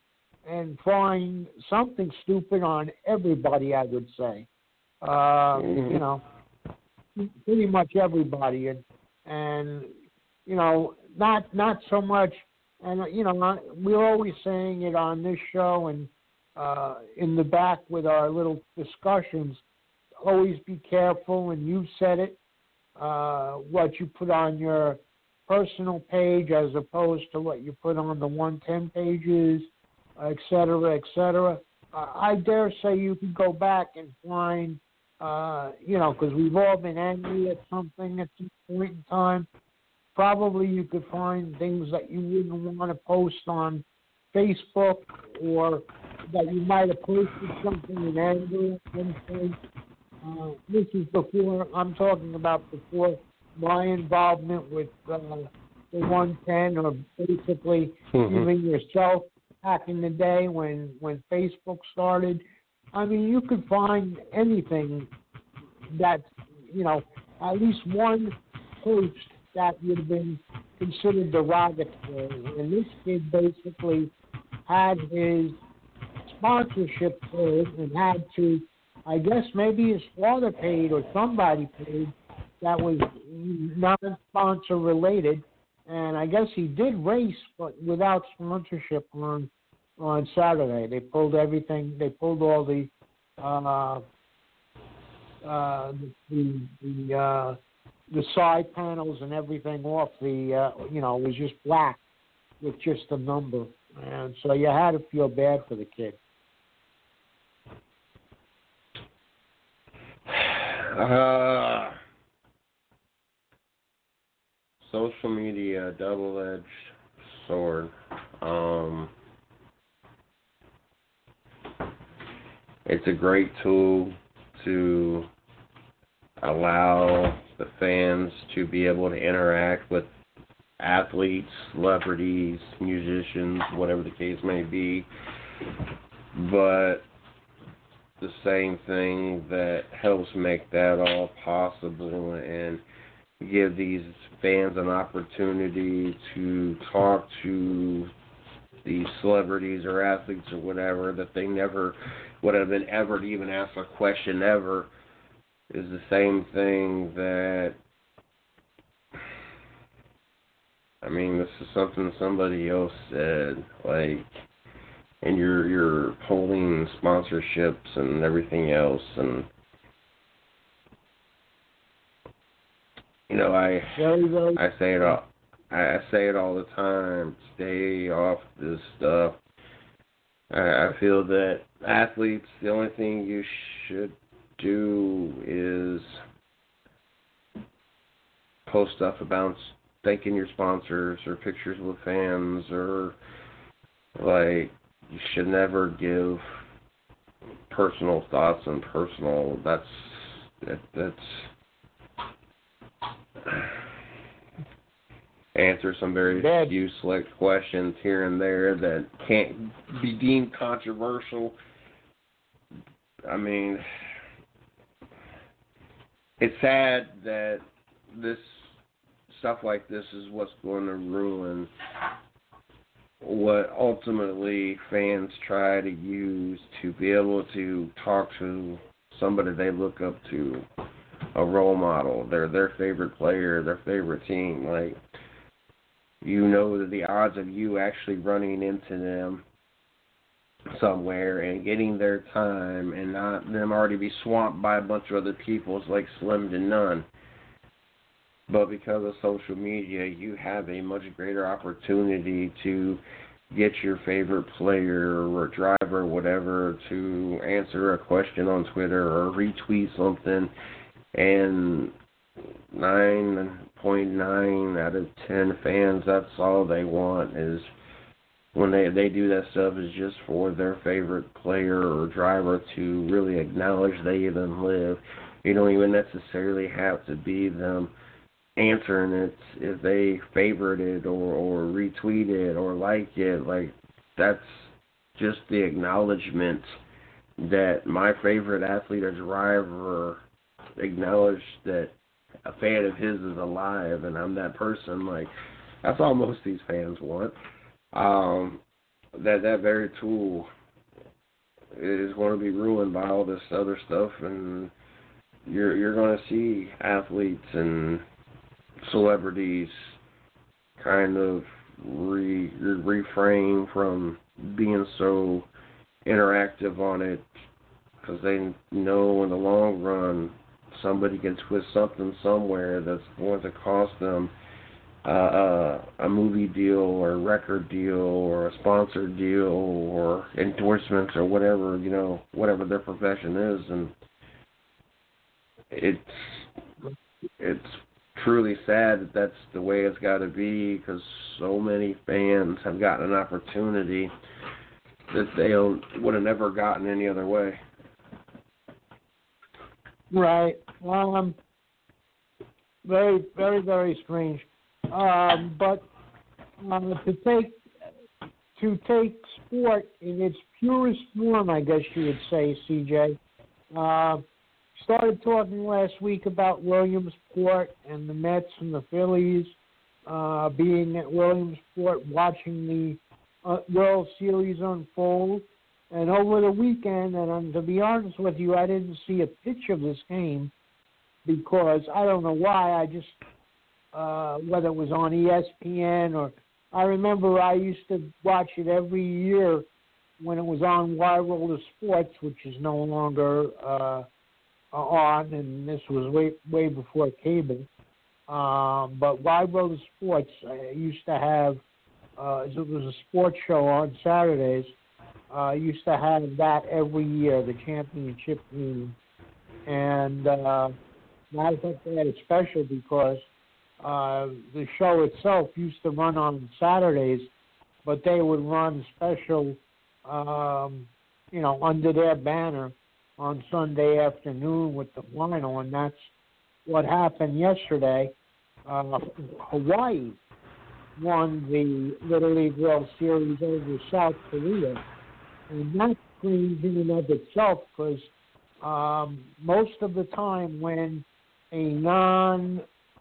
Speaker 5: and find something stupid on everybody. I would say, uh,
Speaker 4: Mhm.
Speaker 5: you know, pretty much everybody, and and you know, not not so much. And you know, we're always saying it on this show and uh, in the back with our little discussions. Always be careful, and you said it. Uh, what you put on your personal page as opposed to what you put on the 110 pages, et cetera, et cetera. Uh, I dare say you can go back and find, uh, you know, because we've all been angry at something at some point in time. Probably you could find things that you wouldn't want to post on Facebook or that you might have posted something in anger. Uh, this is before, I'm talking about before my involvement with uh, the 110 or basically
Speaker 4: Mhm.
Speaker 5: even yourself back in the day when when Facebook started. I mean, you could find anything that's you know at least one post that would have been considered derogatory. And this kid basically had his sponsorship paid and had to, I guess maybe his father paid or somebody paid that was non-sponsor related. And I guess he did race, but without sponsorship on on Saturday. They pulled everything. They pulled all the uh, uh, the the uh, the side panels and everything off. The uh, you know was just black with just a number, and so you had to feel bad for the kid.
Speaker 4: Uh, social media, double-edged sword. Um, it's a great tool to allow the fans to be able to interact with athletes, celebrities, musicians, whatever the case may be. But the same thing that helps make that all possible and give these fans an opportunity to talk to these celebrities or athletes or whatever that they never would have been ever to even ask a question ever is the same thing that I mean this is something somebody else said like and you're you're holding sponsorships and everything else and you know I. I say it all I, I say it all the time. Stay off this stuff. I, I feel that athletes the only thing you should do is post stuff about thanking your sponsors or pictures with fans or like you should never give personal thoughts and personal that's that, that's answer some very
Speaker 5: Bad.
Speaker 4: few select questions here and there that can't be deemed controversial. I mean, it's sad that this stuff like this is what's going to ruin what ultimately fans try to use to be able to talk to somebody they look up to, a role model, their their favorite player, their favorite team. Like you know that the odds of you actually running into them somewhere and getting their time and not them already be swamped by a bunch of other people is like slim to none. But because of social media, you have a much greater opportunity to get your favorite player or driver or whatever to answer a question on Twitter or retweet something and 9.9 out of 10 fans that's all they want is when they they do that stuff is just for their favorite player or driver to really acknowledge they even live. You don't even necessarily have to be them answering it if they favorite it or or retweet it or like it. Like that's just the acknowledgement that my favorite athlete or driver acknowledged that a fan of his is alive and I'm that person. Like that's all most of these fans want. Um, that that very tool is going to be ruined by all this other stuff, and you're you're going to see athletes and celebrities kind of re refrain from being so interactive on it because they know in the long run somebody can twist something somewhere that's going to cost them uh, uh, a movie deal or a record deal or a sponsor deal or endorsements or whatever you know whatever their profession is and it's it's truly sad that that's the way it's got to be because so many fans have gotten an opportunity that they would have never gotten any other way.
Speaker 5: Right. Well, um. Very, very, very strange. Um, but um, to take to take sport in its purest form, I guess you would say, CJ. Uh, started talking last week about Williamsport and the Mets and the Phillies uh, being at Williamsport, watching the uh, World Series unfold. And over the weekend, and um, to be honest with you, I didn't see a pitch of this game because I don't know why. I just uh, whether it was on ESPN or I remember I used to watch it every year when it was on Wide World of Sports, which is no longer uh, on, and this was way way before cable. Um, but Wide World of Sports I used to have. Uh, it was a sports show on Saturdays. Uh, used to have that every year, the championship game, and uh, I think they had it special because uh, the show itself used to run on Saturdays, but they would run special, um, you know, under their banner on Sunday afternoon with the final, and that's what happened yesterday. Uh, Hawaii won the Little League World Series over South Korea, and that's strange in and of itself because um, most of the time when a non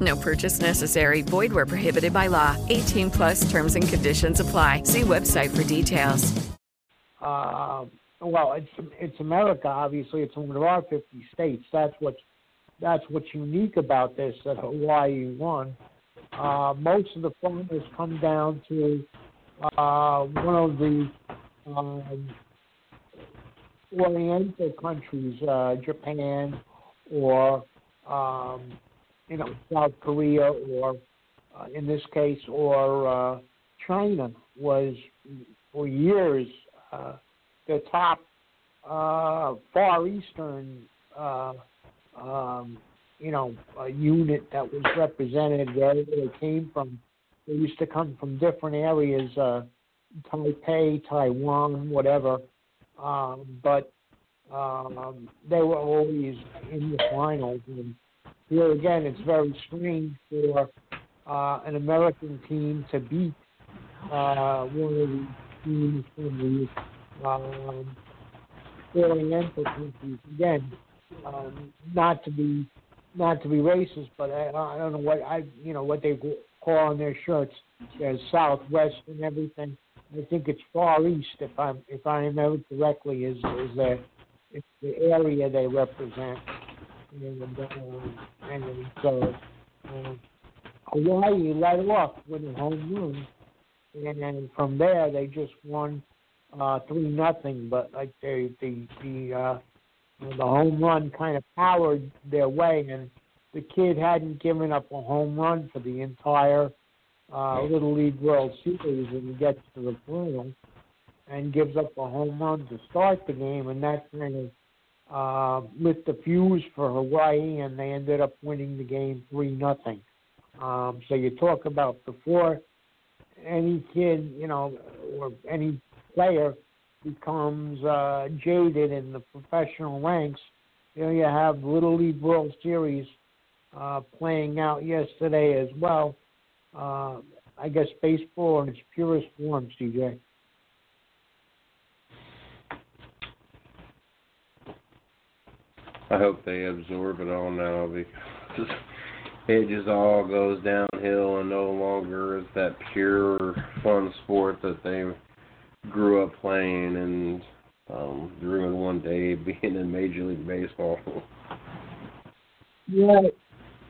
Speaker 8: No purchase necessary. Void where prohibited by law. 18 plus terms and conditions apply. See website for details.
Speaker 5: Uh, well, it's it's America. Obviously, it's one of our 50 states. That's what's that's what's unique about this that Hawaii won. Uh, most of the finals come down to uh, one of the um, Oriental countries, uh, Japan or um, you know South Korea, or uh, in this case, or uh, China was for years uh, the top uh, Far Eastern uh, um, you know uh, unit that was represented wherever they came from. They used to come from different areas, uh, Taipei, Taiwan, whatever. Um, but um, they were always in the finals. And here again, it's very strange for uh, an American team to beat uh, one of the teams from the um, Oriental countries. Again, um, not to be not to be racist, but I, I don't know what I you know what they call on their shirts. There's Southwest and everything. I think it's Far East, if I am if I remember correctly, is is the it's the area they represent, and uh, and so uh, Hawaii led off with a home run, and then from there they just won uh, three nothing. But like the the the uh, the home run kind of powered their way, and the kid hadn't given up a home run for the entire uh, Little League World Series, and he gets to the final and gives up a home run to start the game, and that kind of uh, lit the fuse for Hawaii, and they ended up winning the game three nothing. Um, so you talk about before any kid, you know, or any player becomes uh, jaded in the professional ranks. You know, you have Little League World Series uh, playing out yesterday as well. Uh, I guess baseball in its purest form, CJ.
Speaker 4: I hope they absorb it all now because it just all goes downhill and no longer is that pure fun sport that they grew up playing and um dreaming one day being in Major League Baseball.
Speaker 5: Yeah.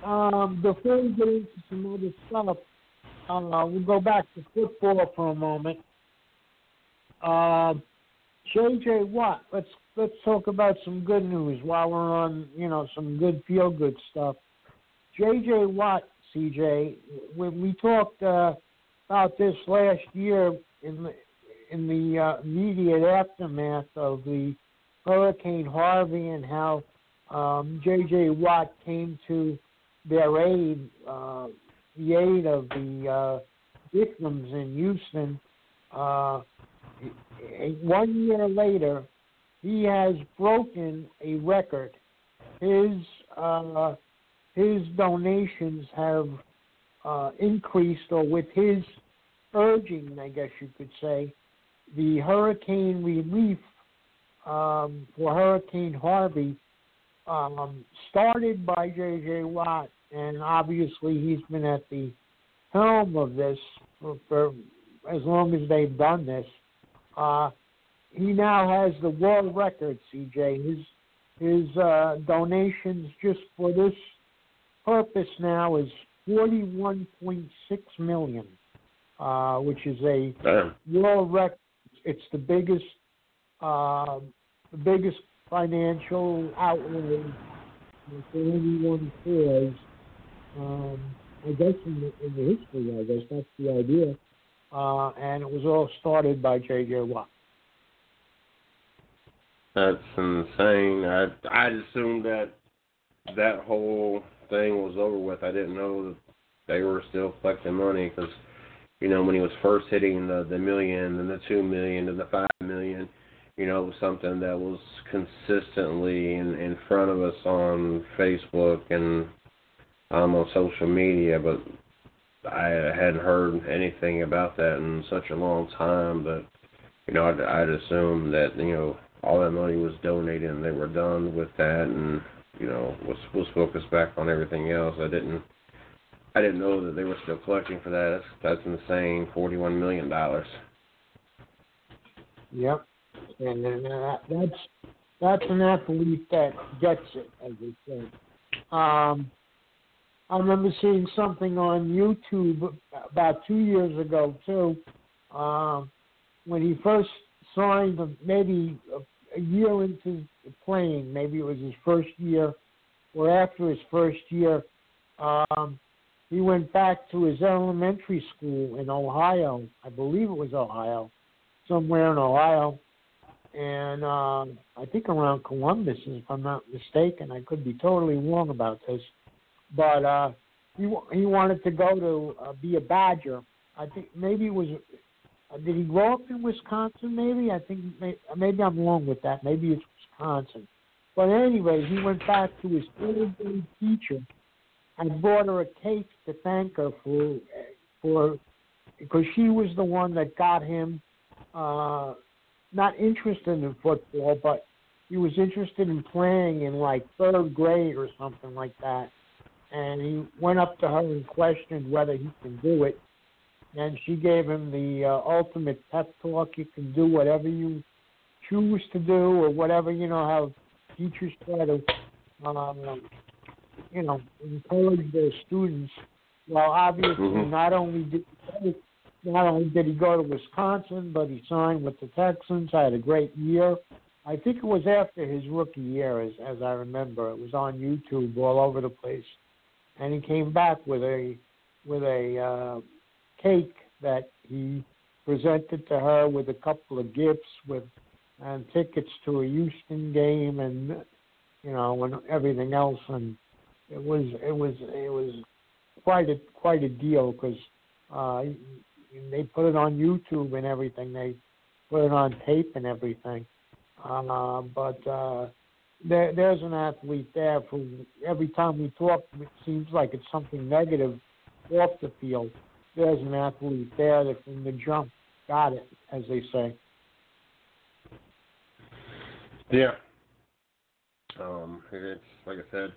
Speaker 5: Um, before we get into some other stuff, uh, we'll go back to football for a moment. Uh, J.J. Watt, let's let's talk about some good news while we're on, you know, some good feel good stuff. J.J. Watt, CJ, when we talked uh, about this last year in the in the uh, immediate aftermath of the Hurricane Harvey and how um, J.J. Watt came to their aid, uh, the aid of the uh, victims in Houston. Uh, one year later, he has broken a record. His uh, his donations have uh, increased, or with his urging, I guess you could say, the hurricane relief um, for Hurricane Harvey um, started by J.J. Watt, and obviously he's been at the helm of this for, for as long as they've done this. Uh, he now has the world record, CJ. His his uh, donations just for this purpose now is forty one point six million, uh, which is a
Speaker 4: Damn.
Speaker 5: world record. It's the biggest uh, the biggest financial outlay for anyone cause. Um, I guess in the, in the history, I guess that's the idea. Uh, and it was all started by J.J. Watt.
Speaker 4: That's insane. I I assumed that that whole thing was over with. I didn't know that they were still collecting money because you know when he was first hitting the the million and the two million and the five million, you know it was something that was consistently in in front of us on Facebook and um, on social media, but I hadn't heard anything about that in such a long time. But you know I'd, I'd assumed that you know all that money was donated and they were done with that and you know was was focused back on everything else. I didn't I didn't know that they were still collecting for that. That's that's insane. Forty one million dollars.
Speaker 5: Yep. And then that, that's that's an athlete that gets it, as they say. Um, I remember seeing something on YouTube about two years ago too, um, when he first signed, maybe a, a year into playing, maybe it was his first year or after his first year. Um, he went back to his elementary school in Ohio. I believe it was Ohio, somewhere in Ohio, and um, I think around Columbus, if I'm not mistaken. I could be totally wrong about this, but uh, he he wanted to go to uh, be a Badger. I think maybe it was. Uh, did he grow up in Wisconsin? Maybe I think may, maybe I'm wrong with that. Maybe it's Wisconsin. But anyway, he went back to his third teacher and brought her a cake to thank her for for because she was the one that got him uh not interested in football but he was interested in playing in like third grade or something like that and he went up to her and questioned whether he can do it and she gave him the uh, ultimate pep talk you can do whatever you choose to do or whatever you know how teachers try to um you know, encourage their students Well, obviously,
Speaker 4: Mhm.
Speaker 5: not only did not only did he go to Wisconsin, but he signed with the Texans. Had a great year. I think it was after his rookie year, as as I remember. It was on YouTube all over the place, and he came back with a with a uh, cake that he presented to her with a couple of gifts with and tickets to a Houston game and you know and everything else and it was it was it was quite a quite a deal because uh, they put it on YouTube and everything. They put it on tape and everything. Uh, but uh, there, there's an athlete there who every time we talk, it seems like it's something negative off the field. There's an athlete there that from the jump got it, as they say.
Speaker 4: Yeah. Um, it's like I said,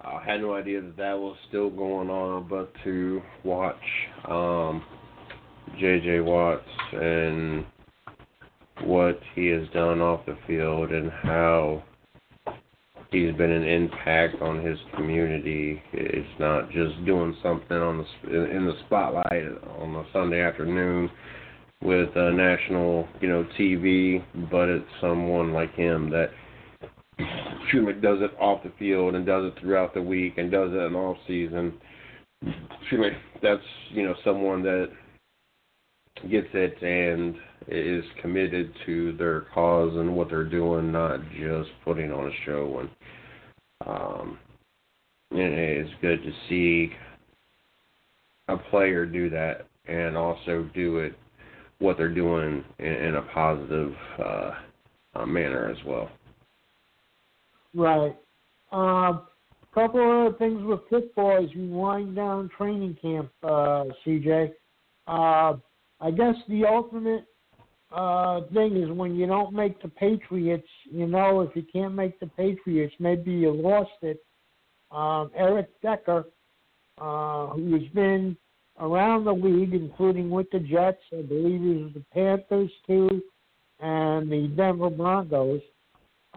Speaker 4: I had no idea that that was still going on, but to watch um, J.J. Watts and what he has done off the field and how he's been an impact on his community. It's not just doing something on the in the spotlight on a Sunday afternoon with uh, national, you know, TV, but it's someone like him that me, does it off the field and does it throughout the week and does it in off season. Me, that's you know someone that gets it and is committed to their cause and what they're doing, not just putting on a show. And um, it's good to see a player do that and also do it what they're doing in, in a positive uh, uh, manner as well.
Speaker 5: Right. Um, couple of other things with football as we wind down training camp, uh, CJ. Uh, I guess the ultimate uh, thing is when you don't make the Patriots, you know, if you can't make the Patriots, maybe you lost it. Um, Eric Decker, uh, who has been around the league, including with the Jets, I believe he was the Panthers too, and the Denver Broncos.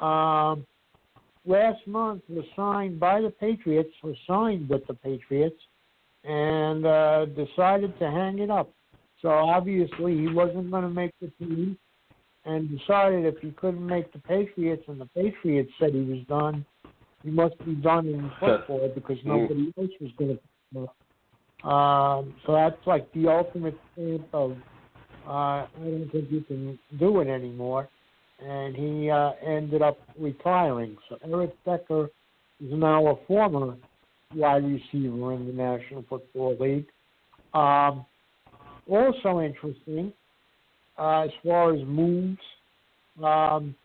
Speaker 5: Um, last month was signed by the Patriots, was signed with the Patriots, and uh, decided to hang it up. So obviously he wasn't going to make the team, and decided if he couldn't make the Patriots, and the Patriots said he was done, he must be done in football because nobody else was going to. Um, so that's like the ultimate stamp of uh, I don't think you can do it anymore and he uh, ended up retiring. So Eric Decker is now a former wide receiver in the National Football League. Um, also interesting uh, as far as moves, um,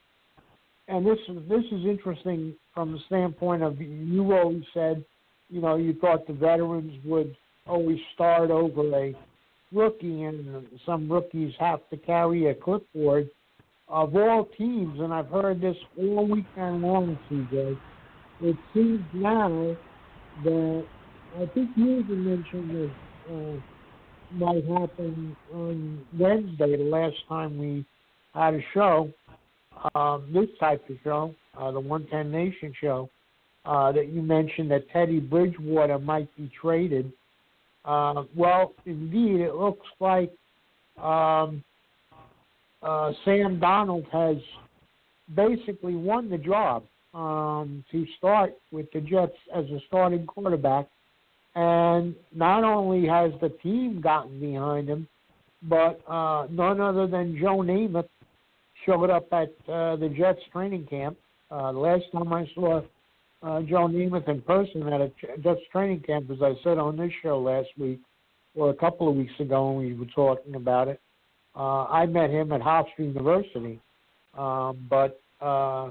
Speaker 5: and this this is interesting from the standpoint of you always said, you know, you thought the veterans would always start over a rookie, and some rookies have to carry a clipboard of all teams, and I've heard this all weekend long, CJ, it seems now that I think you even mentioned this uh, might happen on Wednesday, the last time we had a show, um, this type of show, uh, the 110 Nation show, uh, that you mentioned that Teddy Bridgewater might be traded. Uh, well, indeed, it looks like um, uh, Sam Darnold has basically won the job um, to start with the Jets as a starting quarterback. And not only has the team gotten behind him, but uh, none other than Joe Namath showed up at uh, the Jets training camp. Uh, last time I saw uh, Joe Namath in person at a Jets training camp, as I said on this show last week, or a couple of weeks ago when we were talking about it, uh, I met him at Hofstra University, um, but uh,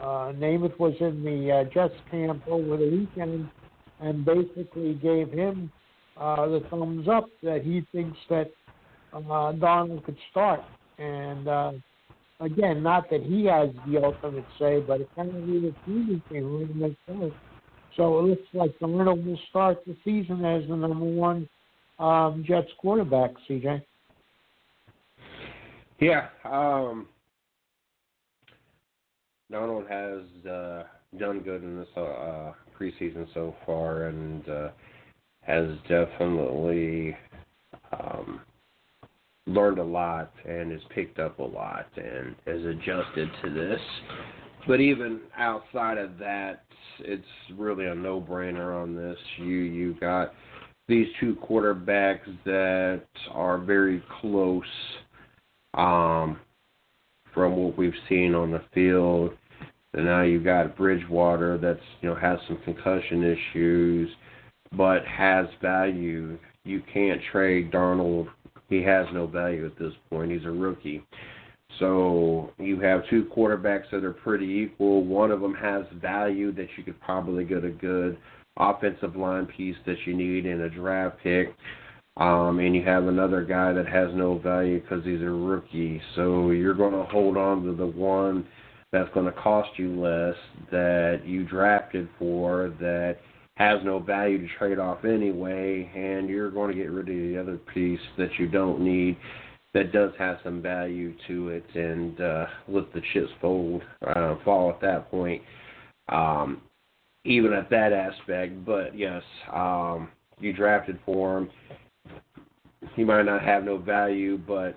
Speaker 5: uh, Namath was in the uh, Jets camp over the weekend and basically gave him uh, the thumbs up that he thinks that uh, Darnold could start. And uh, again, not that he has the ultimate say, but it kind of really team thing really makes sense. So it looks like Darnold will start the season as the number one um, Jets quarterback, CJ.
Speaker 4: Yeah, um, Darnold has uh, done good in this uh, preseason so far, and uh, has definitely um, learned a lot and has picked up a lot and has adjusted to this. But even outside of that, it's really a no-brainer on this. You you got these two quarterbacks that are very close um, from what we've seen on the field. And now you've got Bridgewater that's you know has some concussion issues, but has value. You can't trade Darnold. He has no value at this point. He's a rookie. So you have two quarterbacks that are pretty equal. One of them has value that you could probably get a good offensive line piece that you need in a draft pick. Um, and you have another guy that has no value because he's a rookie. So you're going to hold on to the one that's going to cost you less that you drafted for that has no value to trade off anyway, and you're going to get rid of the other piece that you don't need that does have some value to it and uh, let the chips fold uh, fall at that point. Um, even at that aspect, but yes, um, you drafted for him. He might not have no value, but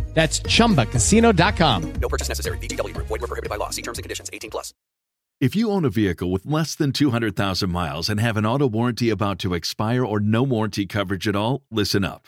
Speaker 6: That's chumbacasino.com.
Speaker 7: No purchase necessary. VGW Group. Void were prohibited by law. See terms and conditions. 18 plus.
Speaker 9: If you own a vehicle with less than 200,000 miles and have an auto warranty about to expire or no warranty coverage at all, listen up.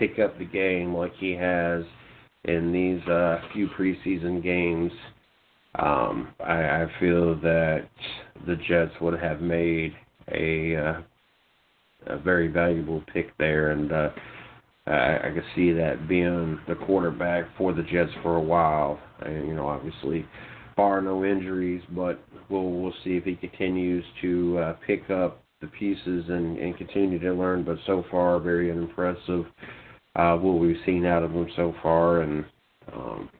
Speaker 4: pick up the game like he has in these uh, few preseason games, um, I, I feel that the Jets would have made a uh, a very valuable pick there, and uh, I, I could see that being the quarterback for the Jets for a while. And you know, obviously, bar no injuries, but we'll we'll see if he continues to uh, pick up the pieces and, and continue to learn. But so far, very unimpressive uh, what we've seen out of him so far, and um,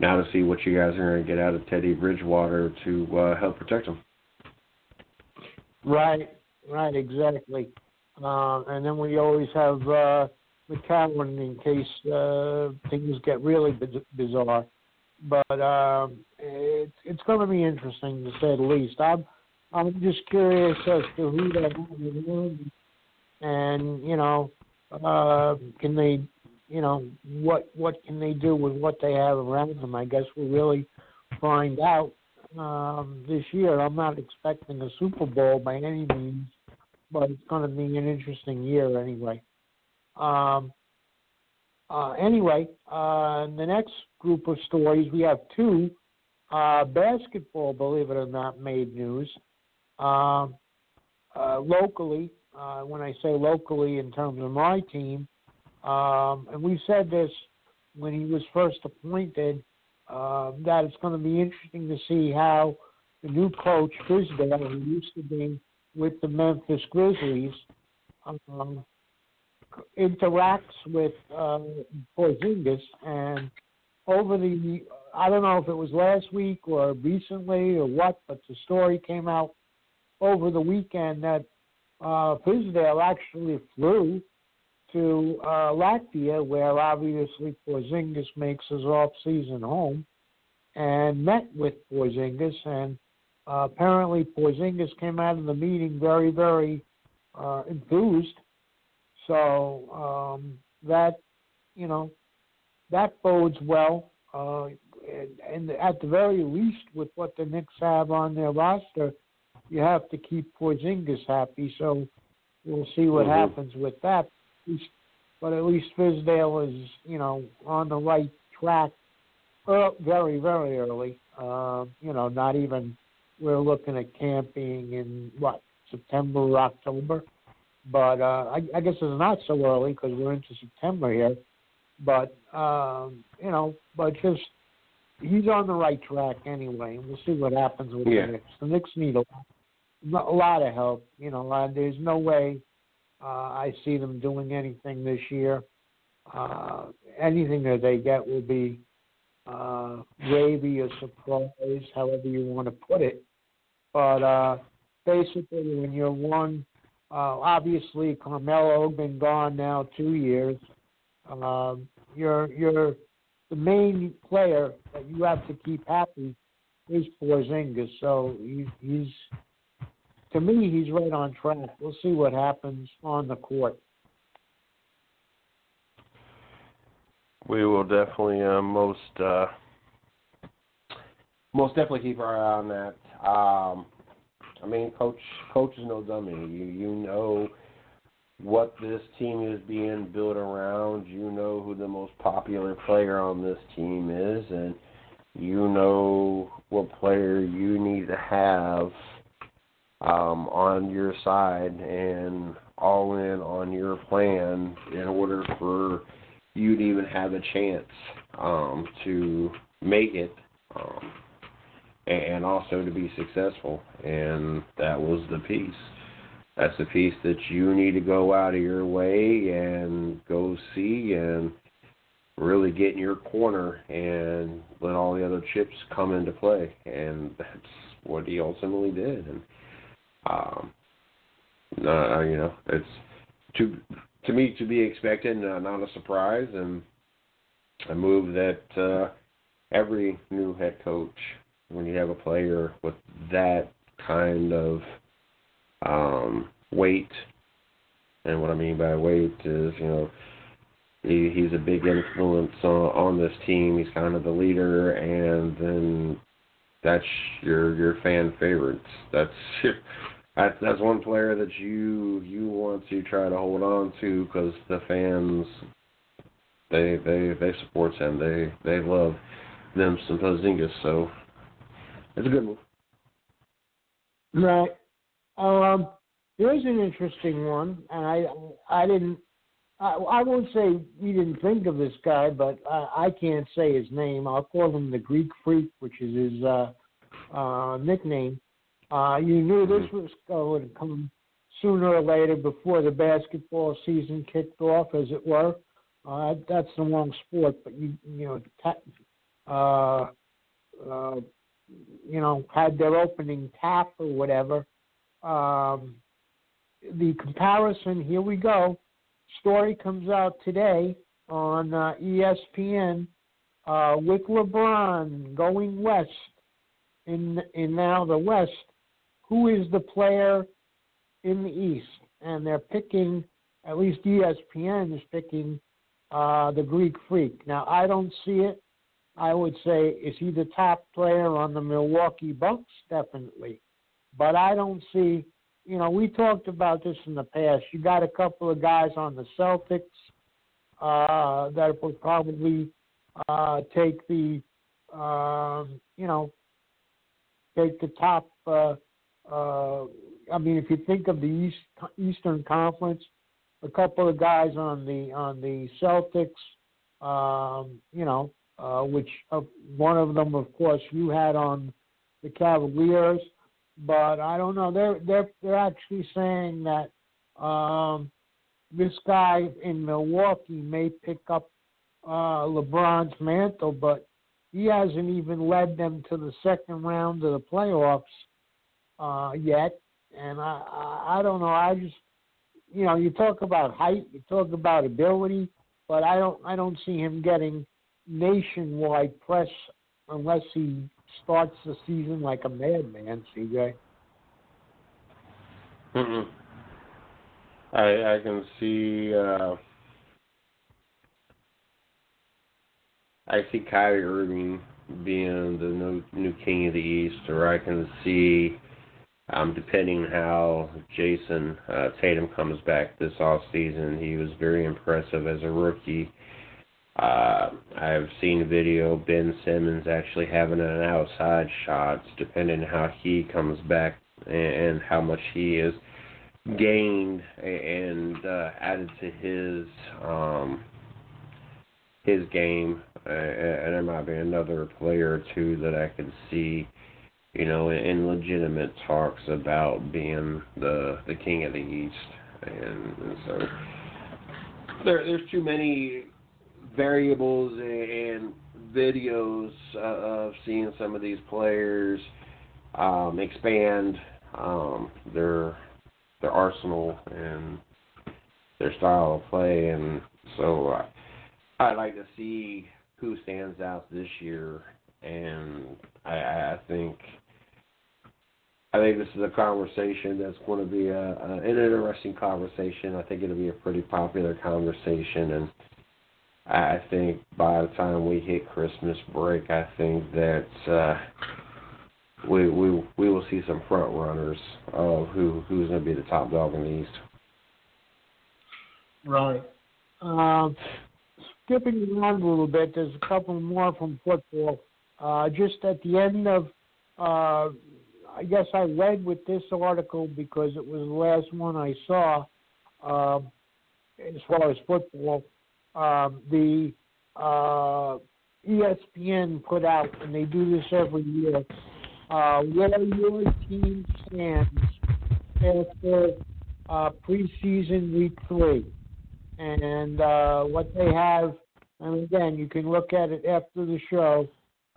Speaker 4: now to see what you guys are going to get out of Teddy Bridgewater to uh, help protect him.
Speaker 5: Right, right, exactly. Uh, and then we always have uh, McCown in case uh, things get really biz- bizarre. But um, it's it's going to be interesting to say the least. I'm I'm just curious as to who the room, and you know, uh, can they, you know, what what can they do with what they have around them? I guess we'll really find out um, this year. I'm not expecting a Super Bowl by any means, but it's going to be an interesting year anyway. Um, uh, anyway, uh, the next group of stories we have two. Uh, basketball, believe it or not, made news. Um, uh, locally, uh, when I say locally in terms of my team, um, and we said this when he was first appointed, uh, that it's going to be interesting to see how the new coach, Fizdale, who used to be with the Memphis Grizzlies, um, interacts with uh, Porzingis. And over the, I don't know if it was last week or recently or what, but the story came out over the weekend that uh, Fizdale actually flew to uh, Latvia, where obviously Porzingis makes his off-season home, and met with Porzingis. And uh, apparently, Porzingis came out of the meeting very, very uh, enthused. So um, that, you know, that bodes well. Uh, and, and at the very least, with what the Knicks have on their roster, you have to keep Porzingis happy. So we'll see what
Speaker 4: Mhm.
Speaker 5: happens with that. But at least Fizdale is, you know, on the right track uh, very, very early. Uh, you know, not even we're looking at camp being in what September or October, but uh, I, I guess it's not so early because we're into September here. But um, you know, but just he's on the right track anyway. And we'll see what happens with
Speaker 4: Yeah.
Speaker 5: the Knicks. The Knicks need a, a lot of help. You know, uh, there's no way uh, I see them doing anything this year. Uh, anything that they get will be uh, gravy or surprise, however you want to put it. But uh, basically, when you're one, uh, obviously Carmelo been gone now two years. Um, you're you're the main player that you have to keep happy is Porzingis. So he, he's to me he's right on track. We'll see what happens on the court.
Speaker 4: We will definitely uh, most uh, most definitely keep our eye on that. Um, I mean, coach coach is no dummy. You you know what this team is being built around. You know who the most popular player on this team is, and you know what player you need to have um, on your side and all in on your plan in order for you to even have a chance um, to make it um, and also to be successful. And that was the piece. That's the piece that you need to go out of your way and go see and really get in your corner and let all the other chips come into play. And that's what he ultimately did. And um, uh, you know, it's to to me to be expected, uh, not a surprise, and a move that uh, every new head coach, when you have a player with that kind of um, weight, and what I mean by weight is, you know, he, he's a big influence on, on this team. He's kind of the leader, and then that's your your fan favorites. That's that's that's one player that you you want to try to hold on to because the fans they they they support him. They they love them some Porzingis. So it's a good move.
Speaker 5: Right. Um, there's an interesting one, and I I didn't. I, I won't say we didn't think of this guy, but I, I can't say his name. I'll call him the Greek Freak, which is his uh, uh, nickname. Uh, you knew this was going to come sooner or later before the basketball season kicked off, as it were. Uh, that's the wrong sport, but you you know, ta- uh, uh, you know, had their opening tap or whatever. Um, the comparison, here we go. Story comes out today on uh, ESPN uh, with LeBron going west in in now the West. Who is the player in the East? And they're picking, at least ESPN is picking uh, the Greek Freak. Now I don't see it. I would say is he the top player on the Milwaukee Bucks? Definitely, but I don't see. You know, we talked about this in the past. You got a couple of guys on the Celtics uh, that would probably uh, take the, um, you know, take the top. Uh, uh, I mean, if you think of the East Eastern Conference, a couple of guys on the on the Celtics, um, you know, uh, which uh, one of them, of course, you had on the Cavaliers, but I don't know. They're they're they're actually saying that um, this guy in Milwaukee may pick up uh, LeBron's mantle, but he hasn't even led them to the second round of the playoffs uh, yet. And I, I I don't know. I just you know you talk about height, you talk about ability, but I don't I don't see him getting nationwide press unless he starts the season like a madman, CJ.
Speaker 4: Mm-mm. I I can see uh I see Kyrie Irving being the new new king of the East, or I can see um, depending how Jayson uh, Tatum comes back this off season, he was very impressive as a rookie. Uh, I've seen video Ben Simmons actually having an outside shot, depending how he comes back and, how much he is gained and uh, added to his um, his game. Uh, and there might be another player or two that I could see, you know, in legitimate talks about being the the king of the East. And, and so there there's too many variables and videos uh, of seeing some of these players um, expand um, their their arsenal and their style of play, and so uh, I'd like to see who stands out this year, and I, I think I think this is a conversation that's going to be a, a, an interesting conversation. I think it'll be a pretty popular conversation, and I think by the time we hit Christmas break, I think that uh, we we we will see some front runners of who who's going to be the top dog in the East.
Speaker 5: Right. Um, skipping around a little bit, there's a couple more from football. Uh, just at the end of, uh, I guess I led with this article because it was the last one I saw uh, as far as football. Um, the uh, ESPN put out, and they do this every year, uh, where your team stands after uh, preseason week three. And uh, what they have, and again, you can look at it after the show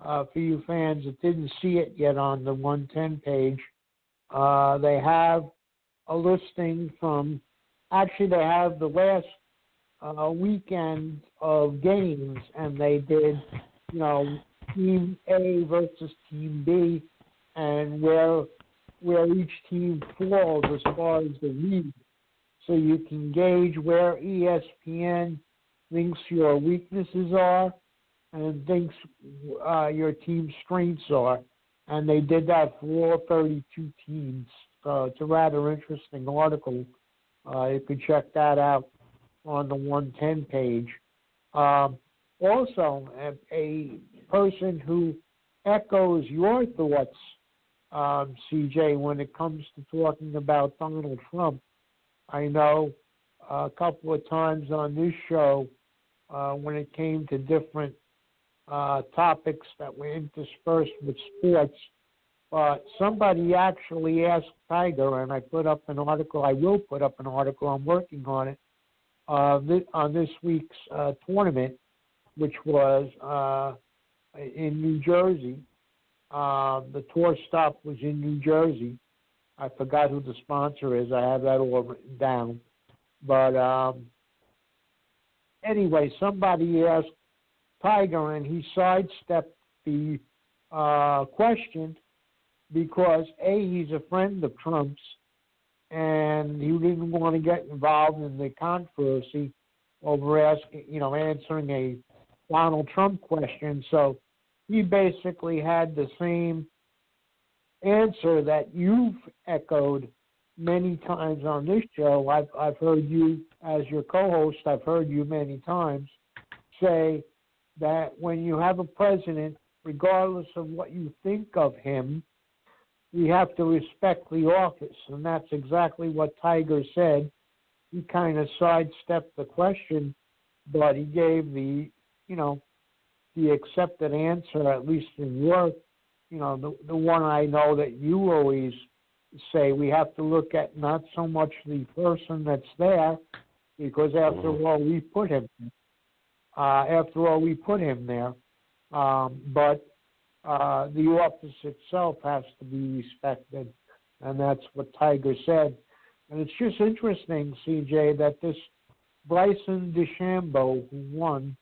Speaker 5: uh, for you fans that didn't see it yet on the 110 page. Uh, they have a listing from, actually, they have the last uh, weekend of games, and they did, you know, Team A versus Team B, and where where each team falls as far as the lead, so you can gauge where ESPN thinks your weaknesses are and thinks uh, your team's strengths are. And they did that for all 32 teams. So it's a rather interesting article. Uh, you can check that out on the 110 page. Um, also, a, a person who echoes your thoughts, um, CJ, when it comes to talking about Donald Trump. I know a couple of times on this show uh, when it came to different uh, topics that were interspersed with sports. But somebody actually asked Tiger, and I put up an article. I will put up an article. I'm working on it uh, th- on this week's uh, tournament, which was uh, in New Jersey. Uh, the tour stop was in New Jersey. I forgot who the sponsor is. I have that all written down. But um, anyway, somebody asked Tiger, and he sidestepped the uh, question because a he's a friend of Trump's, and he didn't want to get involved in the controversy over asking, you know, answering a Donald Trump question. So he basically had the same answer that you've echoed many times on this show. I've I've heard you as your co-host. I've heard you many times say that when you have a president, regardless of what you think of him, we have to respect the office, and that's exactly what Tiger said. He kind of sidestepped the question, but he gave the, you know, the accepted answer, at least in your, you know, the the one I know that you always say we have to look at not so much the person that's there, because after mm-hmm. all we put him, uh, after all we put him there, um, but uh, the office itself has to be respected, and that's what Tiger said. And it's just interesting, CJ, that this Bryson DeChambeau who won,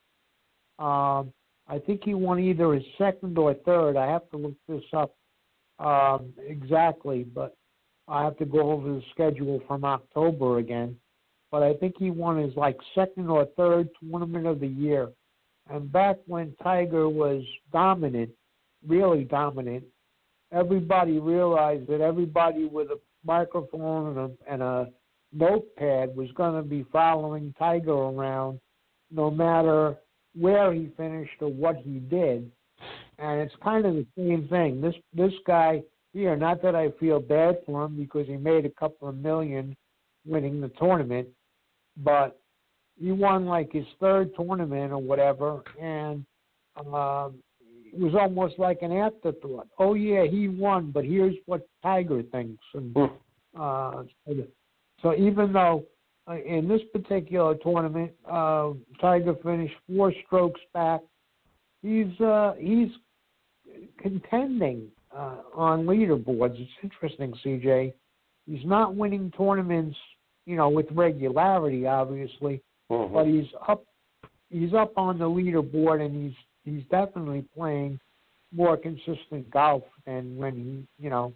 Speaker 5: um, I think he won either his second or third. I have to look this up um, exactly, but I have to go over the schedule from October again. But I think he won his like second or third tournament of the year. And back when Tiger was dominant, really dominant, everybody realized that everybody with a microphone and a, and a notepad was going to be following Tiger around, no matter where he finished or what he did. And it's kind of the same thing. This this guy here, not that I feel bad for him because he made a couple of million winning the tournament, but he won like his third tournament or whatever, and um, it was almost like an afterthought. Oh yeah, he won, but here's what Tiger thinks. And uh, so even though uh, in this particular tournament, uh, Tiger finished four strokes back, he's uh, he's contending uh, on leaderboards. It's interesting, CJ. He's not winning tournaments, you know, with regularity, obviously,
Speaker 4: Mhm.
Speaker 5: but he's up. He's up on the leaderboard, and he's he's definitely playing more consistent golf than when he, you know,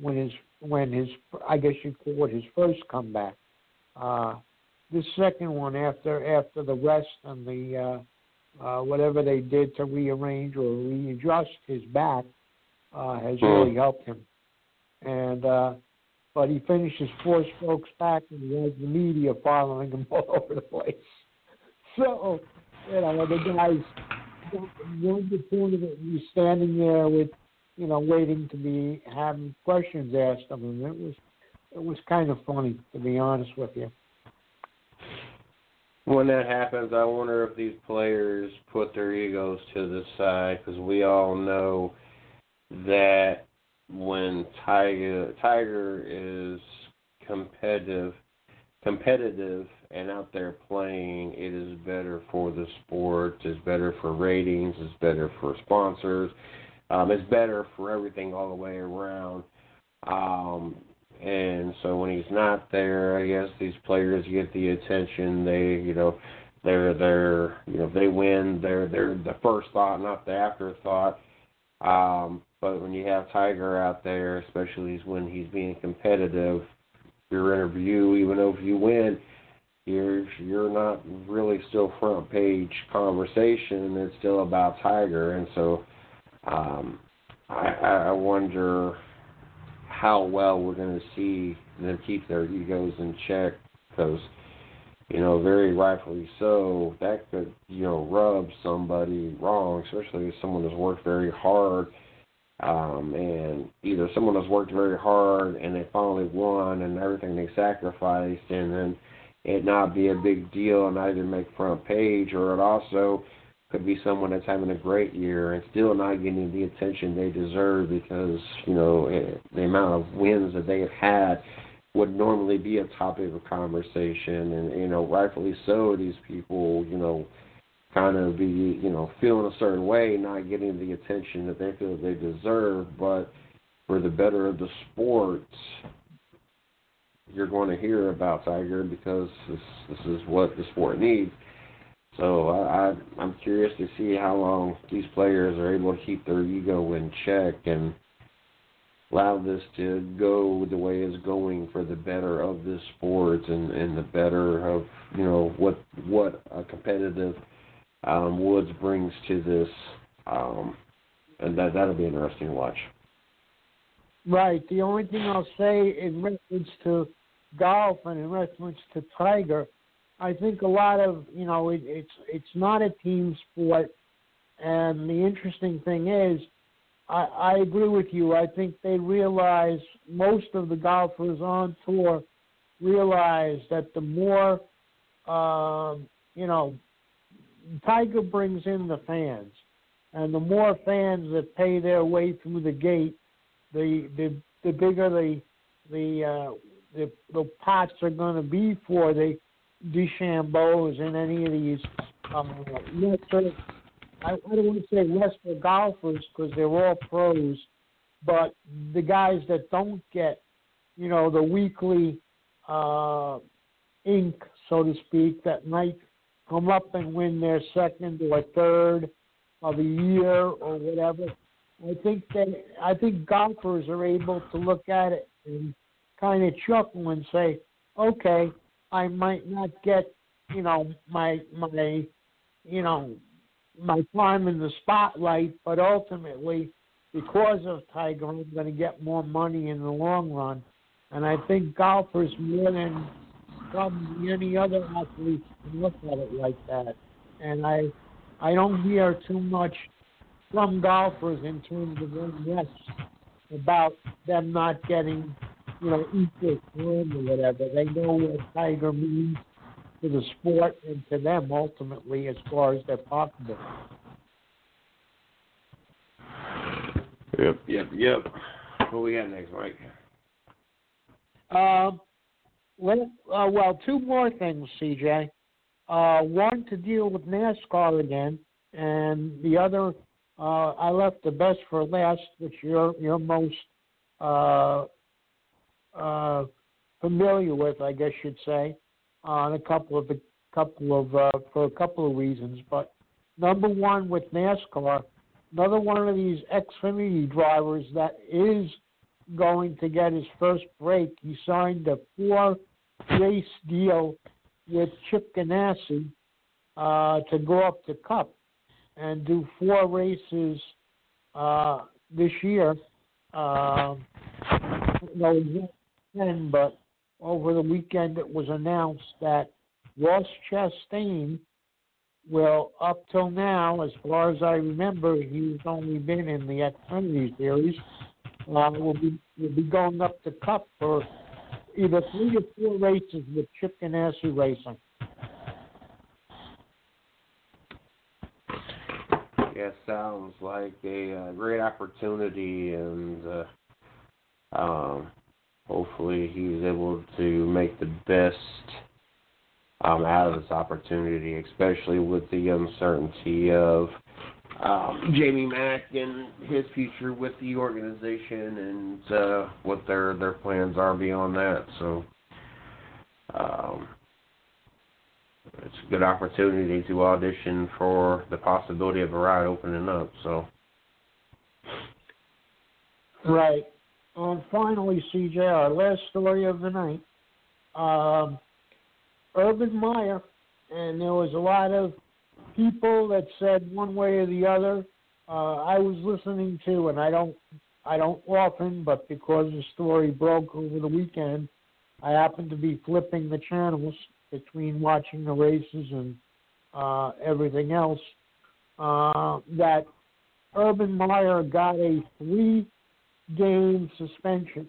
Speaker 5: when his when his I guess you'd call it his first comeback. Uh, this second one after after the rest and the uh, uh, whatever they did to rearrange or readjust his back uh, has really helped him. And uh, but he finishes four strokes back, and he has the media following him all over the place. So you know the guys won the tournament. He's standing there with you know waiting to be having questions asked of him. It was it was kind of funny to be honest with you.
Speaker 4: When that happens, I wonder if these players put their egos to the side because we all know that when Tiger Tiger is competitive, competitive and out there playing, it is better for the sport. It's better for ratings. It's better for sponsors. Um, it's better for everything all the way around. Um, and so when he's not there, I guess these players get the attention. They, you know, they're they're you know if they win, they're they're the first thought, not the afterthought. Um, but when you have Tiger out there, especially when he's being competitive, your interview, even though if you win, you're you're not really still front page conversation. It's still about Tiger, and so um, I, I wonder how well we're going to see them keep their egos in check because you know very rightfully so that could you know rub somebody wrong especially someone that's worked very hard um and either someone that's worked very hard and they finally won and everything they sacrificed and then it not be a big deal and not even make front page or it also could be someone that's having a great year and still not getting the attention they deserve because you know eh, the amount of wins that they have had would normally be a topic of conversation. And you know rightfully so these people you know kind of be you know feeling a certain way not getting the attention that they feel they deserve. But for the better of the sport you're going to hear about Tiger because this this is what the sport needs. So I, I I'm curious to see how long these players are able to keep their ego in check and allow this to go the way it's going for the better of this sport and and the better of you know what what a competitive um, Woods brings to this, um, and that that'll be interesting to watch.
Speaker 5: Right. The only thing I'll say in reference to golf and in reference to Tiger, I think a lot of you know it, it's it's not a team sport, and the interesting thing is, I, I agree with you. I think they realize most of the golfers on tour realize that the more um, you know, Tiger brings in the fans, and the more fans that pay their way through the gate, the the the bigger the the uh, the, the pots are going to be for the DeChambeaus and any of these um, lesser, I, I don't want to say lesser golfers because they're all pros, but the guys that don't get, you know, the weekly uh, ink, so to speak, that might come up and win their second or third of the year or whatever. I think that I think golfers are able to look at it and kind of chuckle and say, "Okay, I might not get, you know, my my, you know, my time in the spotlight, but ultimately, because of Tiger, I'm going to get more money in the long run. And I think golfers more than probably any other athlete can look at it like that. And I, I don't hear too much from golfers in terms of unrest about them not getting, you know, equal term or whatever. They know what Tiger means to the sport and to them ultimately as far as they're possible.
Speaker 4: Yep, yep, yep. What we got next, Mike?
Speaker 5: Um, let, uh, well, two more things, CJ. Uh, one to deal with NASCAR again, and the other uh, I left the best for last, which you're you're most uh, uh, familiar with, I guess you'd say, on a couple of the couple of uh, for a couple of reasons. But number one with NASCAR, another one of these Xfinity drivers that is going to get his first break. He signed a four race deal with Chip Ganassi uh, to go up to Cup and do four races uh, this year. Um, no, ten, but over the weekend it was announced that Ross Chastain will, up till now, as far as I remember, he's only been in the Xfinity series. Uh, will be will be going up the Cup for either three or four races with Chip Ganassi Racing.
Speaker 4: Yeah, sounds like a uh, great opportunity, and uh, um, hopefully he's able to make the best um, out of this opportunity, especially with the uncertainty of um, Jamie Mack and his future with the organization and uh, what their their plans are beyond that. So. Um, it's a good opportunity to audition for the possibility of a ride opening up. So.
Speaker 5: Right. And finally, CJ, our last story of the night. Um, Urban Meyer, and there was a lot of people that said one way or the other. Uh, I was listening to, and I don't, I don't often, but because the story broke over the weekend, I happened to be flipping the channels between watching the races and uh, everything else. Uh, that Urban Meyer got a three game suspension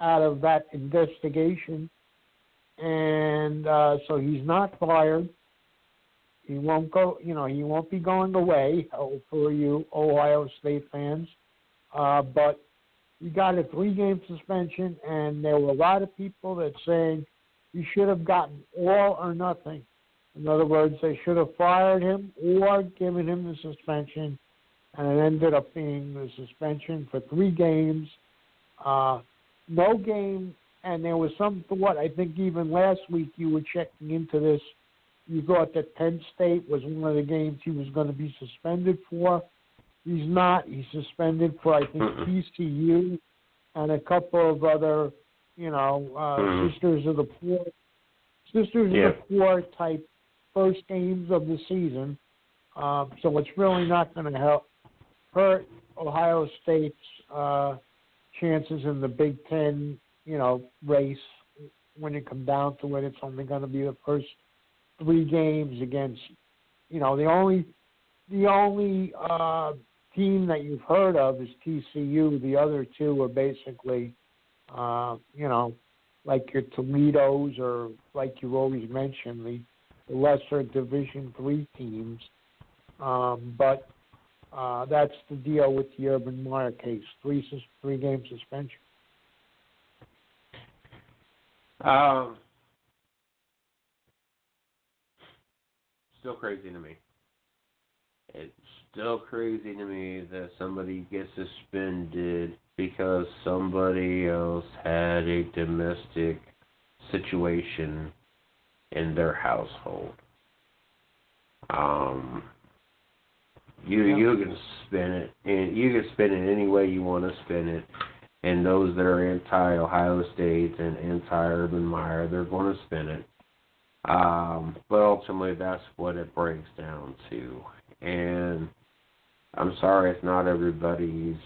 Speaker 5: out of that investigation. And uh, so he's not fired. He won't go, you know, he won't be going away for you Ohio State fans. Uh, but he got a three game suspension, and there were a lot of people that saying he should have gotten all or nothing. In other words, they should have fired him or given him the suspension, and it ended up being the suspension for three games. Uh, no game, and there was some thought, I think even last week you were checking into this. You thought that Penn State was one of the games he was going to be suspended for. He's not. He's suspended for, I think, TCU and a couple of other you know, uh. Sisters of the Poor, Sisters
Speaker 4: Yeah.
Speaker 5: of the Poor type first games of the season. Um, so it's really not going to help hurt Ohio State's uh, chances in the Big Ten, you know, race. When it comes down to it, it's only going to be the first three games against, you know, the only the only uh, team that you've heard of is TCU. The other two are basically uh, you know, like your Toledo's or like you always mention the, the lesser Division three teams. Um, but uh, that's the deal with the Urban Meyer case: three three game suspension.
Speaker 4: Um, still crazy to me. It's still crazy to me that somebody gets suspended because somebody else had a domestic situation in their household. Um, you you can spin it and you can spin it any way you want to spin it. And those that are anti Ohio State and anti Urban Meyer, they're going to spin it. Um, but ultimately, that's what it breaks down to. And I'm sorry, it's not everybody's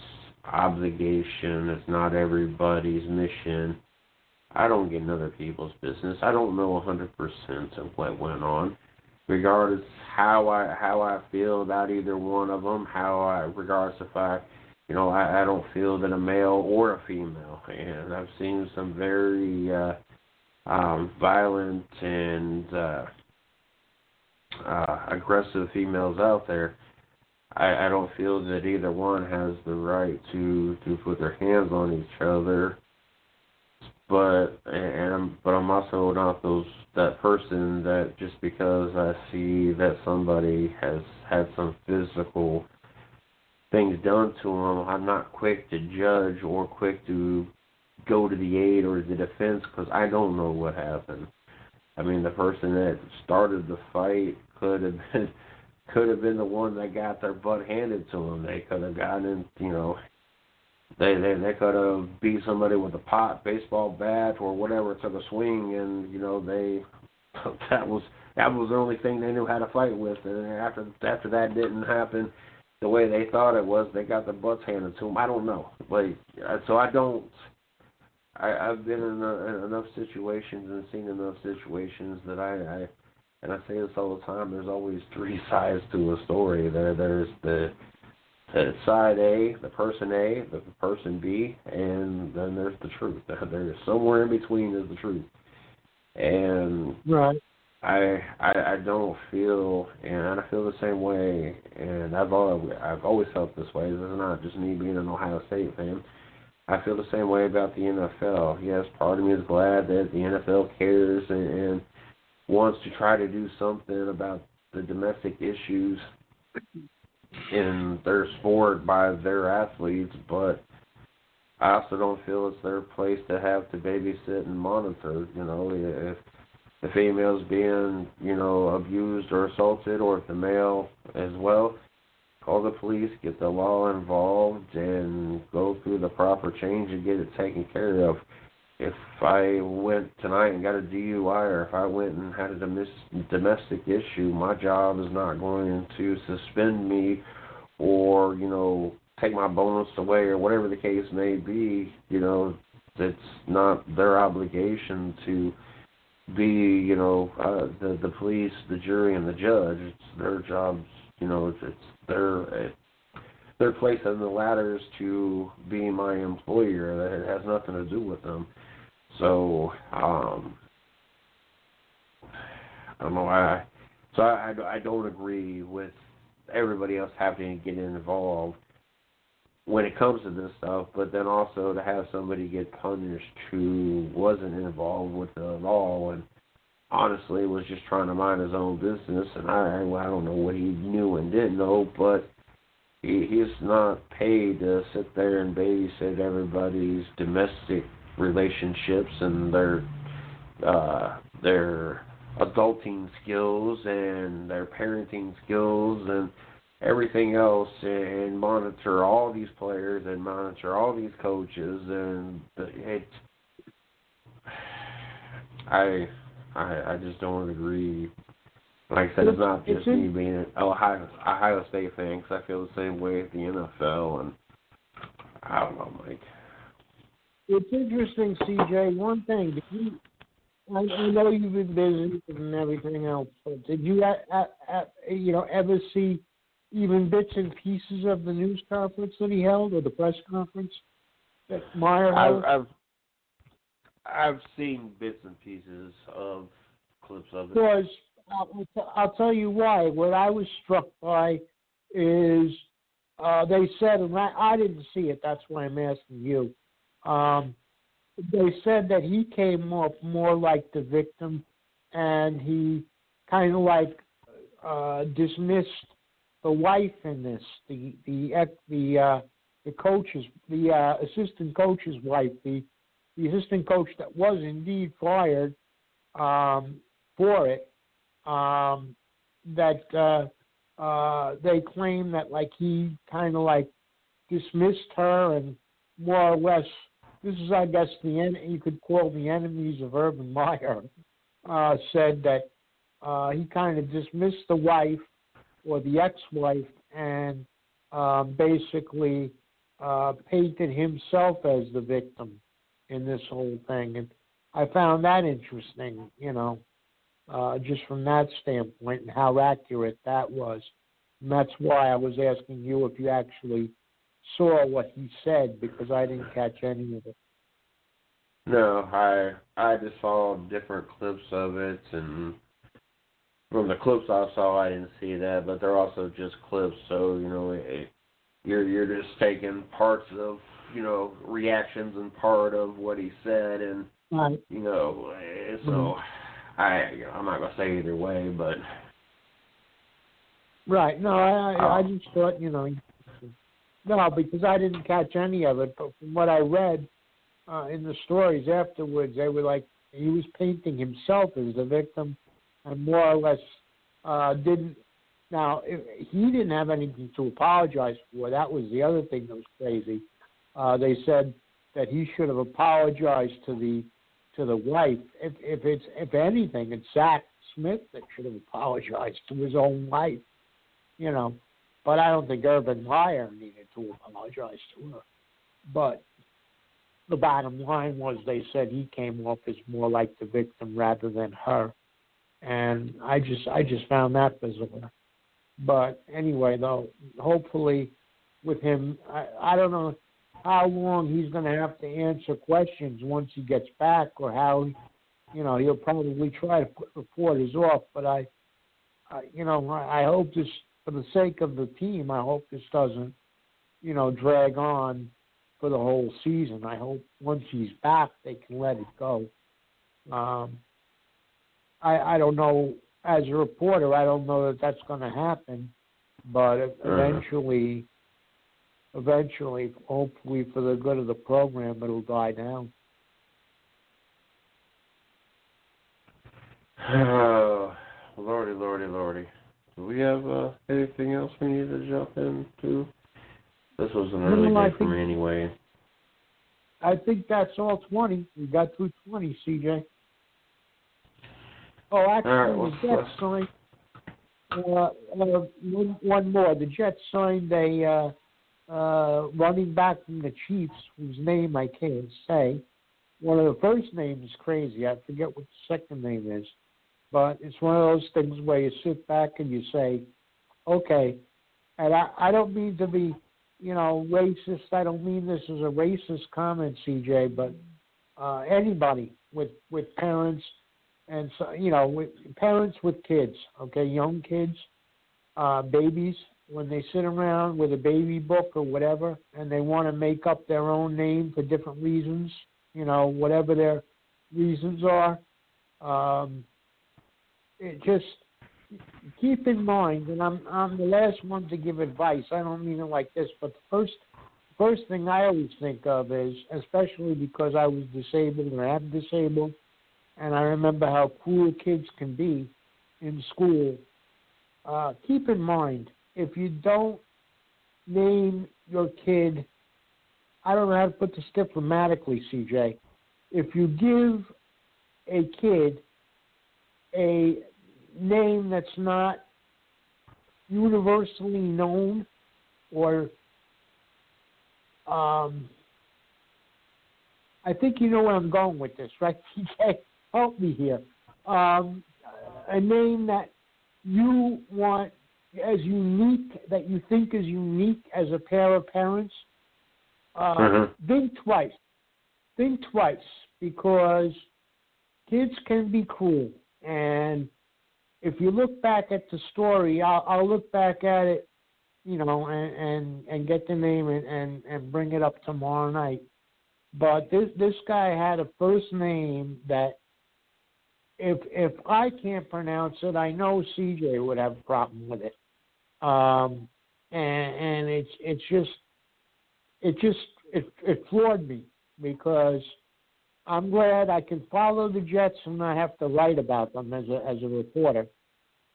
Speaker 4: obligation. It's not everybody's mission. I don't get in other people's business. I don't know 100% of what went on, regardless how I how I feel about either one of them. How I, regardless if I, you know, I, I don't feel that a male or a female, and I've seen some very uh, um, violent and uh, uh, aggressive females out there. I, I don't feel that either one has the right to to put their hands on each other. But and I'm, but I'm also not those that person that just because I see that somebody has had some physical things done to them, I'm not quick to judge or quick to go to the aid or the defense because I don't know what happened. I mean, the person that started the fight could have been could have been the one that got their butt handed to them. They could have gotten, you know, they they they could have beat somebody with a pot, baseball bat, or whatever, took a swing, and you know they that was that was the only thing they knew how to fight with. And after after that didn't happen the way they thought it was, they got their butts handed to them. I don't know, but uh, so I don't. I, I've been in, a, in enough situations and seen enough situations that I, I and I say this all the time. There's always three sides to a story. There, there's the, side A, the person A, the person B, and then there's the truth. There's somewhere in between is the truth. And
Speaker 5: right.
Speaker 4: I, I I don't feel, and I feel the same way, and I've always I've always felt this way. This is not just me being an Ohio State fan. I feel the same way about the NFL. Yes, part of me is glad that the NFL cares and, and wants to try to do something about the domestic issues in their sport by their athletes, but I also don't feel it's their place to have to babysit and monitor. You know, if the female's being, you know, abused or assaulted, or if the male as well, call the police, get the law involved, and go through the proper change and get it taken care of if I went tonight and got a DUI or if I went and had a domestic issue, my job is not going to suspend me or, you know, take my bonus away or whatever the case may be. You know, it's not their obligation to be, you know, uh, the the police, the jury, and the judge. It's their jobs. You know, it's, it's their their place on the ladders to be my employer. That it has nothing to do with them. So um, I don't know why. So I, I, I don't agree with everybody else having to get involved when it comes to this stuff, but then also to have somebody get punished who wasn't involved with it at all and honestly was just trying to mind his own business and I well, I don't know what he knew and didn't know, but he he's not paid to sit there and babysit everybody's domestic relationships and their uh, their adulting skills and their parenting skills and everything else and monitor all these players and monitor all these coaches and it I I I just don't agree. Like I said, it's not just me being an Ohio Ohio State fan because I feel the same way with the NFL and I don't know, Mike
Speaker 5: it's interesting, CJ. One thing, did you? I, I know you've been busy and everything else, but did you, at, at, at, you know, ever see even bits and pieces of the news conference that he held or the press conference that Meyer held?
Speaker 4: I've, I've I've seen bits and pieces of clips of it.
Speaker 5: Because I'll, I'll tell you why. What I was struck by is uh, they said, and I, I didn't see it. That's why I'm asking you. Um, they said that he came off more like the victim, and he kind of like uh, dismissed the wife in this, the the the uh, the coach's, the uh, assistant coach's wife, the the assistant coach that was indeed fired um, for it. Um, that uh, uh, they claim that like he kind of like dismissed her and more or less this is, I guess, the en- you could call the enemies of Urban Meyer, uh, said that uh, he kind of dismissed the wife or the ex-wife and uh, basically uh, painted himself as the victim in this whole thing, and I found that interesting. You know, uh, just from that standpoint and how accurate that was. And that's why I was asking you if you actually saw what he said because I didn't catch any of it.
Speaker 4: No, I I just saw different clips of it, and from the clips I saw, I didn't see that. But they're also just clips, so you know, it, you're you're just taking parts of you know reactions and part of what he said, and
Speaker 5: right.
Speaker 4: you know, so mm-hmm. I you know, I'm not gonna say either way, but
Speaker 5: right. No, I I, I just thought you know, no, because I didn't catch any of it, but from what I read uh, in the stories afterwards, they were like he was painting himself as the victim, and more or less uh, didn't. Now he didn't have anything to apologize for. That was the other thing that was crazy. Uh, they said that he should have apologized to the to the wife. If if it's if anything, it's Zach Smith that should have apologized to his own wife. You know, but I don't think Urban Meyer needed to apologize to her. But the bottom line was they said he came off as more like the victim rather than her, and I just I just found that bizarre. But anyway, though, hopefully with him, I, I don't know how long he's going to have to answer questions once he gets back, or how, you know, he'll probably try to put reporters off. But I, I you know, I, I hope this, for the sake of the team, I hope this doesn't, you know, drag on for the whole season. I hope once he's back, they can let it go. Um, I I don't know. As a reporter, I don't know that that's going to happen, but uh-huh. eventually, eventually, hopefully for the good of the program, it'll die down.
Speaker 4: Oh, lordy, lordy, lordy. Do we have uh, anything else we need to jump into? This was an early day for me anyway.
Speaker 5: I think that's all 20. We got through 20, CJ. Oh, actually, right, the Jets signed uh, uh, one, one more. The Jets signed a uh, uh, running back from the Chiefs, whose name I can't say. One of the first names is crazy. I forget what the second name is. But it's one of those things where you sit back and you say, okay, and I, I don't mean to be you know, racist. I don't mean this as a racist comment, CJ, but uh, anybody with with parents and so you know, with parents with kids, okay, young kids, uh, babies, when they sit around with a baby book or whatever, and they want to make up their own name for different reasons, you know, whatever their reasons are. Um, it just keep in mind, and I'm I'm the last one to give advice. I don't mean it like this, but the first first thing I always think of is, especially because I was disabled and am disabled, and I remember how cruel kids can be in school. Uh, keep in mind, if you don't name your kid, I don't know how to put this diplomatically, CJ. If you give a kid a name that's not universally known or um, I think you know where I'm going with this, right? Help me here. Um, a name that you want as unique, that you think is unique as a pair of parents. Uh, mm-hmm. Think twice. Think twice because kids can be cruel, and if you look back at the story, I'll, I'll look back at it, you know, and and, and get the name and, and and bring it up tomorrow night. But this this guy had a first name that if if I can't pronounce it, I know CJ would have a problem with it. Um, and and it's it's just it just it it floored me because I'm glad I can follow the Jets and not have to write about them as a as a reporter.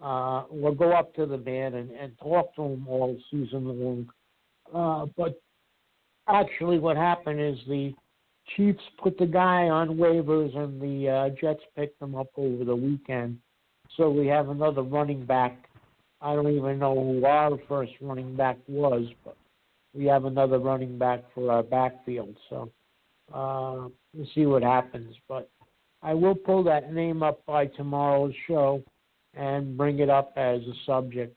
Speaker 5: Uh, we'll go up to the man and, and talk to him all season long. Uh, but actually, what happened is the Chiefs put the guy on waivers and the uh, Jets picked him up over the weekend. So we have another running back I don't even know who our first running back was, but we have another running back for our backfield. So uh, we'll see what happens. But I will pull that name up by tomorrow's show and bring it up as a subject.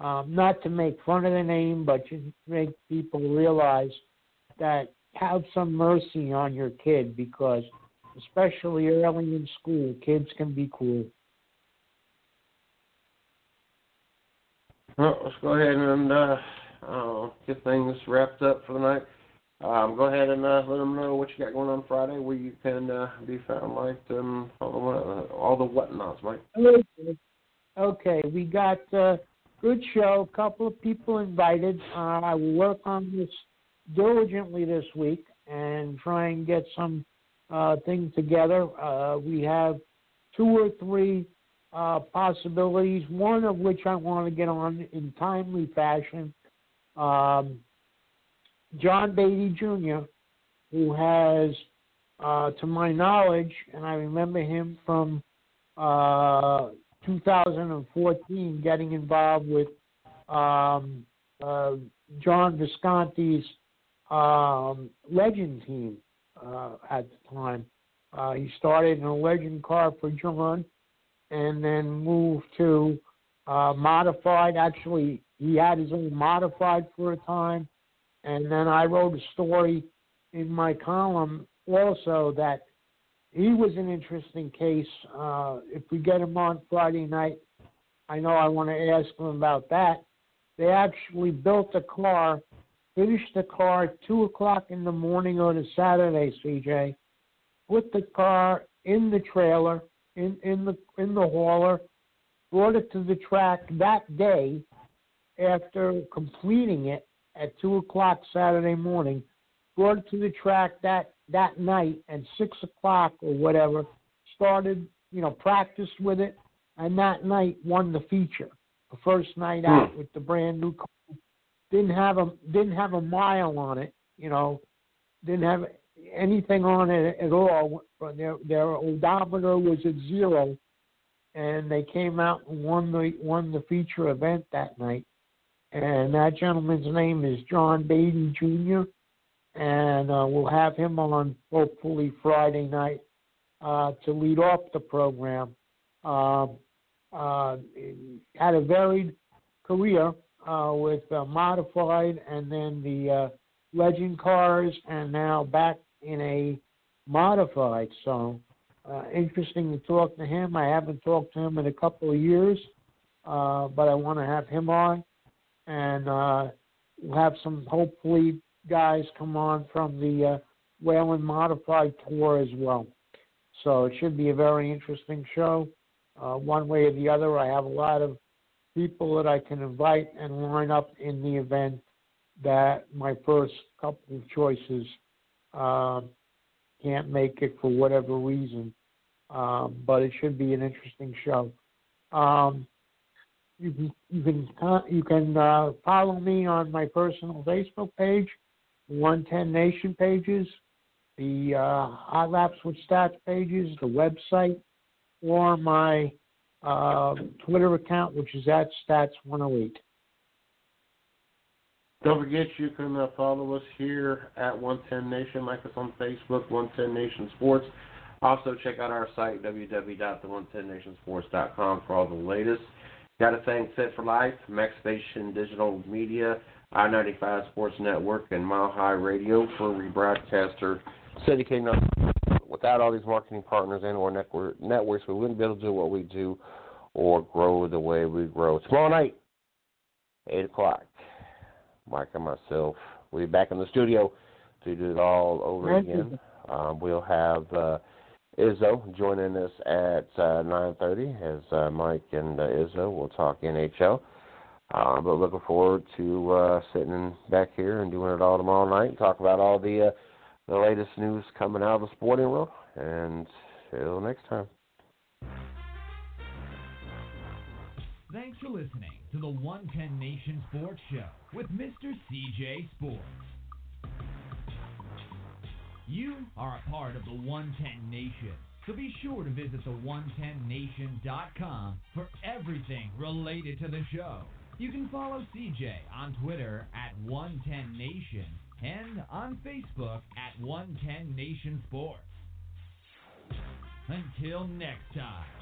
Speaker 5: Um, not to make fun of the name, but to make people realize that have some mercy on your kid because, especially early in school, kids can be cruel.
Speaker 4: Well, let's go ahead and uh, uh, get things wrapped up for the night. Um, go ahead and uh, let them know what you got going on Friday, where you can uh, be found, like um, all the uh, all the whatnots, Mike.
Speaker 5: Okay, we got a good show. A couple of people invited. Uh, I will work on this diligently this week and try and get some uh, things together. Uh, we have two or three uh, possibilities, one of which I want to get on in timely fashion. Um, John Beatty Jr., who has, uh, to my knowledge, and I remember him from uh, 2014 getting involved with um, uh, John Visconti's um, legend team uh, at the time. Uh, he started in a legend car for John and then moved to uh, modified. Actually, he had his own modified for a time. And then I wrote a story in my column also that he was an interesting case. Uh, if we get him on Friday night, I know I want to ask him about that. They actually built a car, finished the car at 2 o'clock in the morning on a Saturday, CJ, put the car in the trailer, in, in the in the hauler, brought it to the track that day after completing it at two o'clock Saturday morning, brought it to the track that that night at six o'clock or whatever, started, you know, practiced with it, and that night won the feature. The first night out hmm. with the brand new car. Didn't have a didn't have a mile on it, you know, didn't have anything on it at all. Their their odometer was at zero, and they came out and won the won the feature event that night. And that gentleman's name is John Beatty Jr. And uh, we'll have him on hopefully Friday night uh, to lead off the program. Uh, uh, had a varied career uh, with uh, modified and then the uh, legend cars, and now back in a modified. So interesting to talk to him. I haven't talked to him in a couple of years, but I want to have him on, and uh, we'll have some hopefully guys come on from the uh, Whelen Modified Tour as well. So it should be a very interesting show. Uh, one way or the other, I have a lot of people that I can invite and line up in the event that my first couple of choices uh, can't make it for whatever reason. Um, but it should be an interesting show. Um, you can you can you can uh, follow me on my personal Facebook page, 110 Nation pages, the uh, Hot Laps with Stats pages, the website, or my uh, Twitter account, which is at Stats108.
Speaker 4: Don't forget you can uh, follow us here at 110 Nation, like us on Facebook, 110 Nation Sports. Also check out our site www.the110nationsports.com for all the latest. Got to thank Set for Life, Max Station Digital Media, I-95 Sports Network, and Mile High Radio for rebroadcaster syndicating us. Without all these marketing partners and or network, networks, we wouldn't be able to do what we do or grow the way we grow. Tomorrow night, 8 o'clock. Mike and myself. We'll be back in the studio to do it all over again. Um, we'll have uh, Izzo joining us at uh, 9.30 as uh, Mike and uh, Izzo will talk NHL. Uh, but looking forward to uh, sitting back here and doing it all tomorrow night, talk about all the uh, the latest news coming out of the sporting world. And till next time.
Speaker 3: Thanks for listening to the 110 Nation Sports Show with Mr. CJ Sports. You are a part of the 110 Nation, so be sure to visit the110nation.com for everything related to the show. You can follow CJ on Twitter at 110Nation and on Facebook at 110 Nation Sports. Until next time.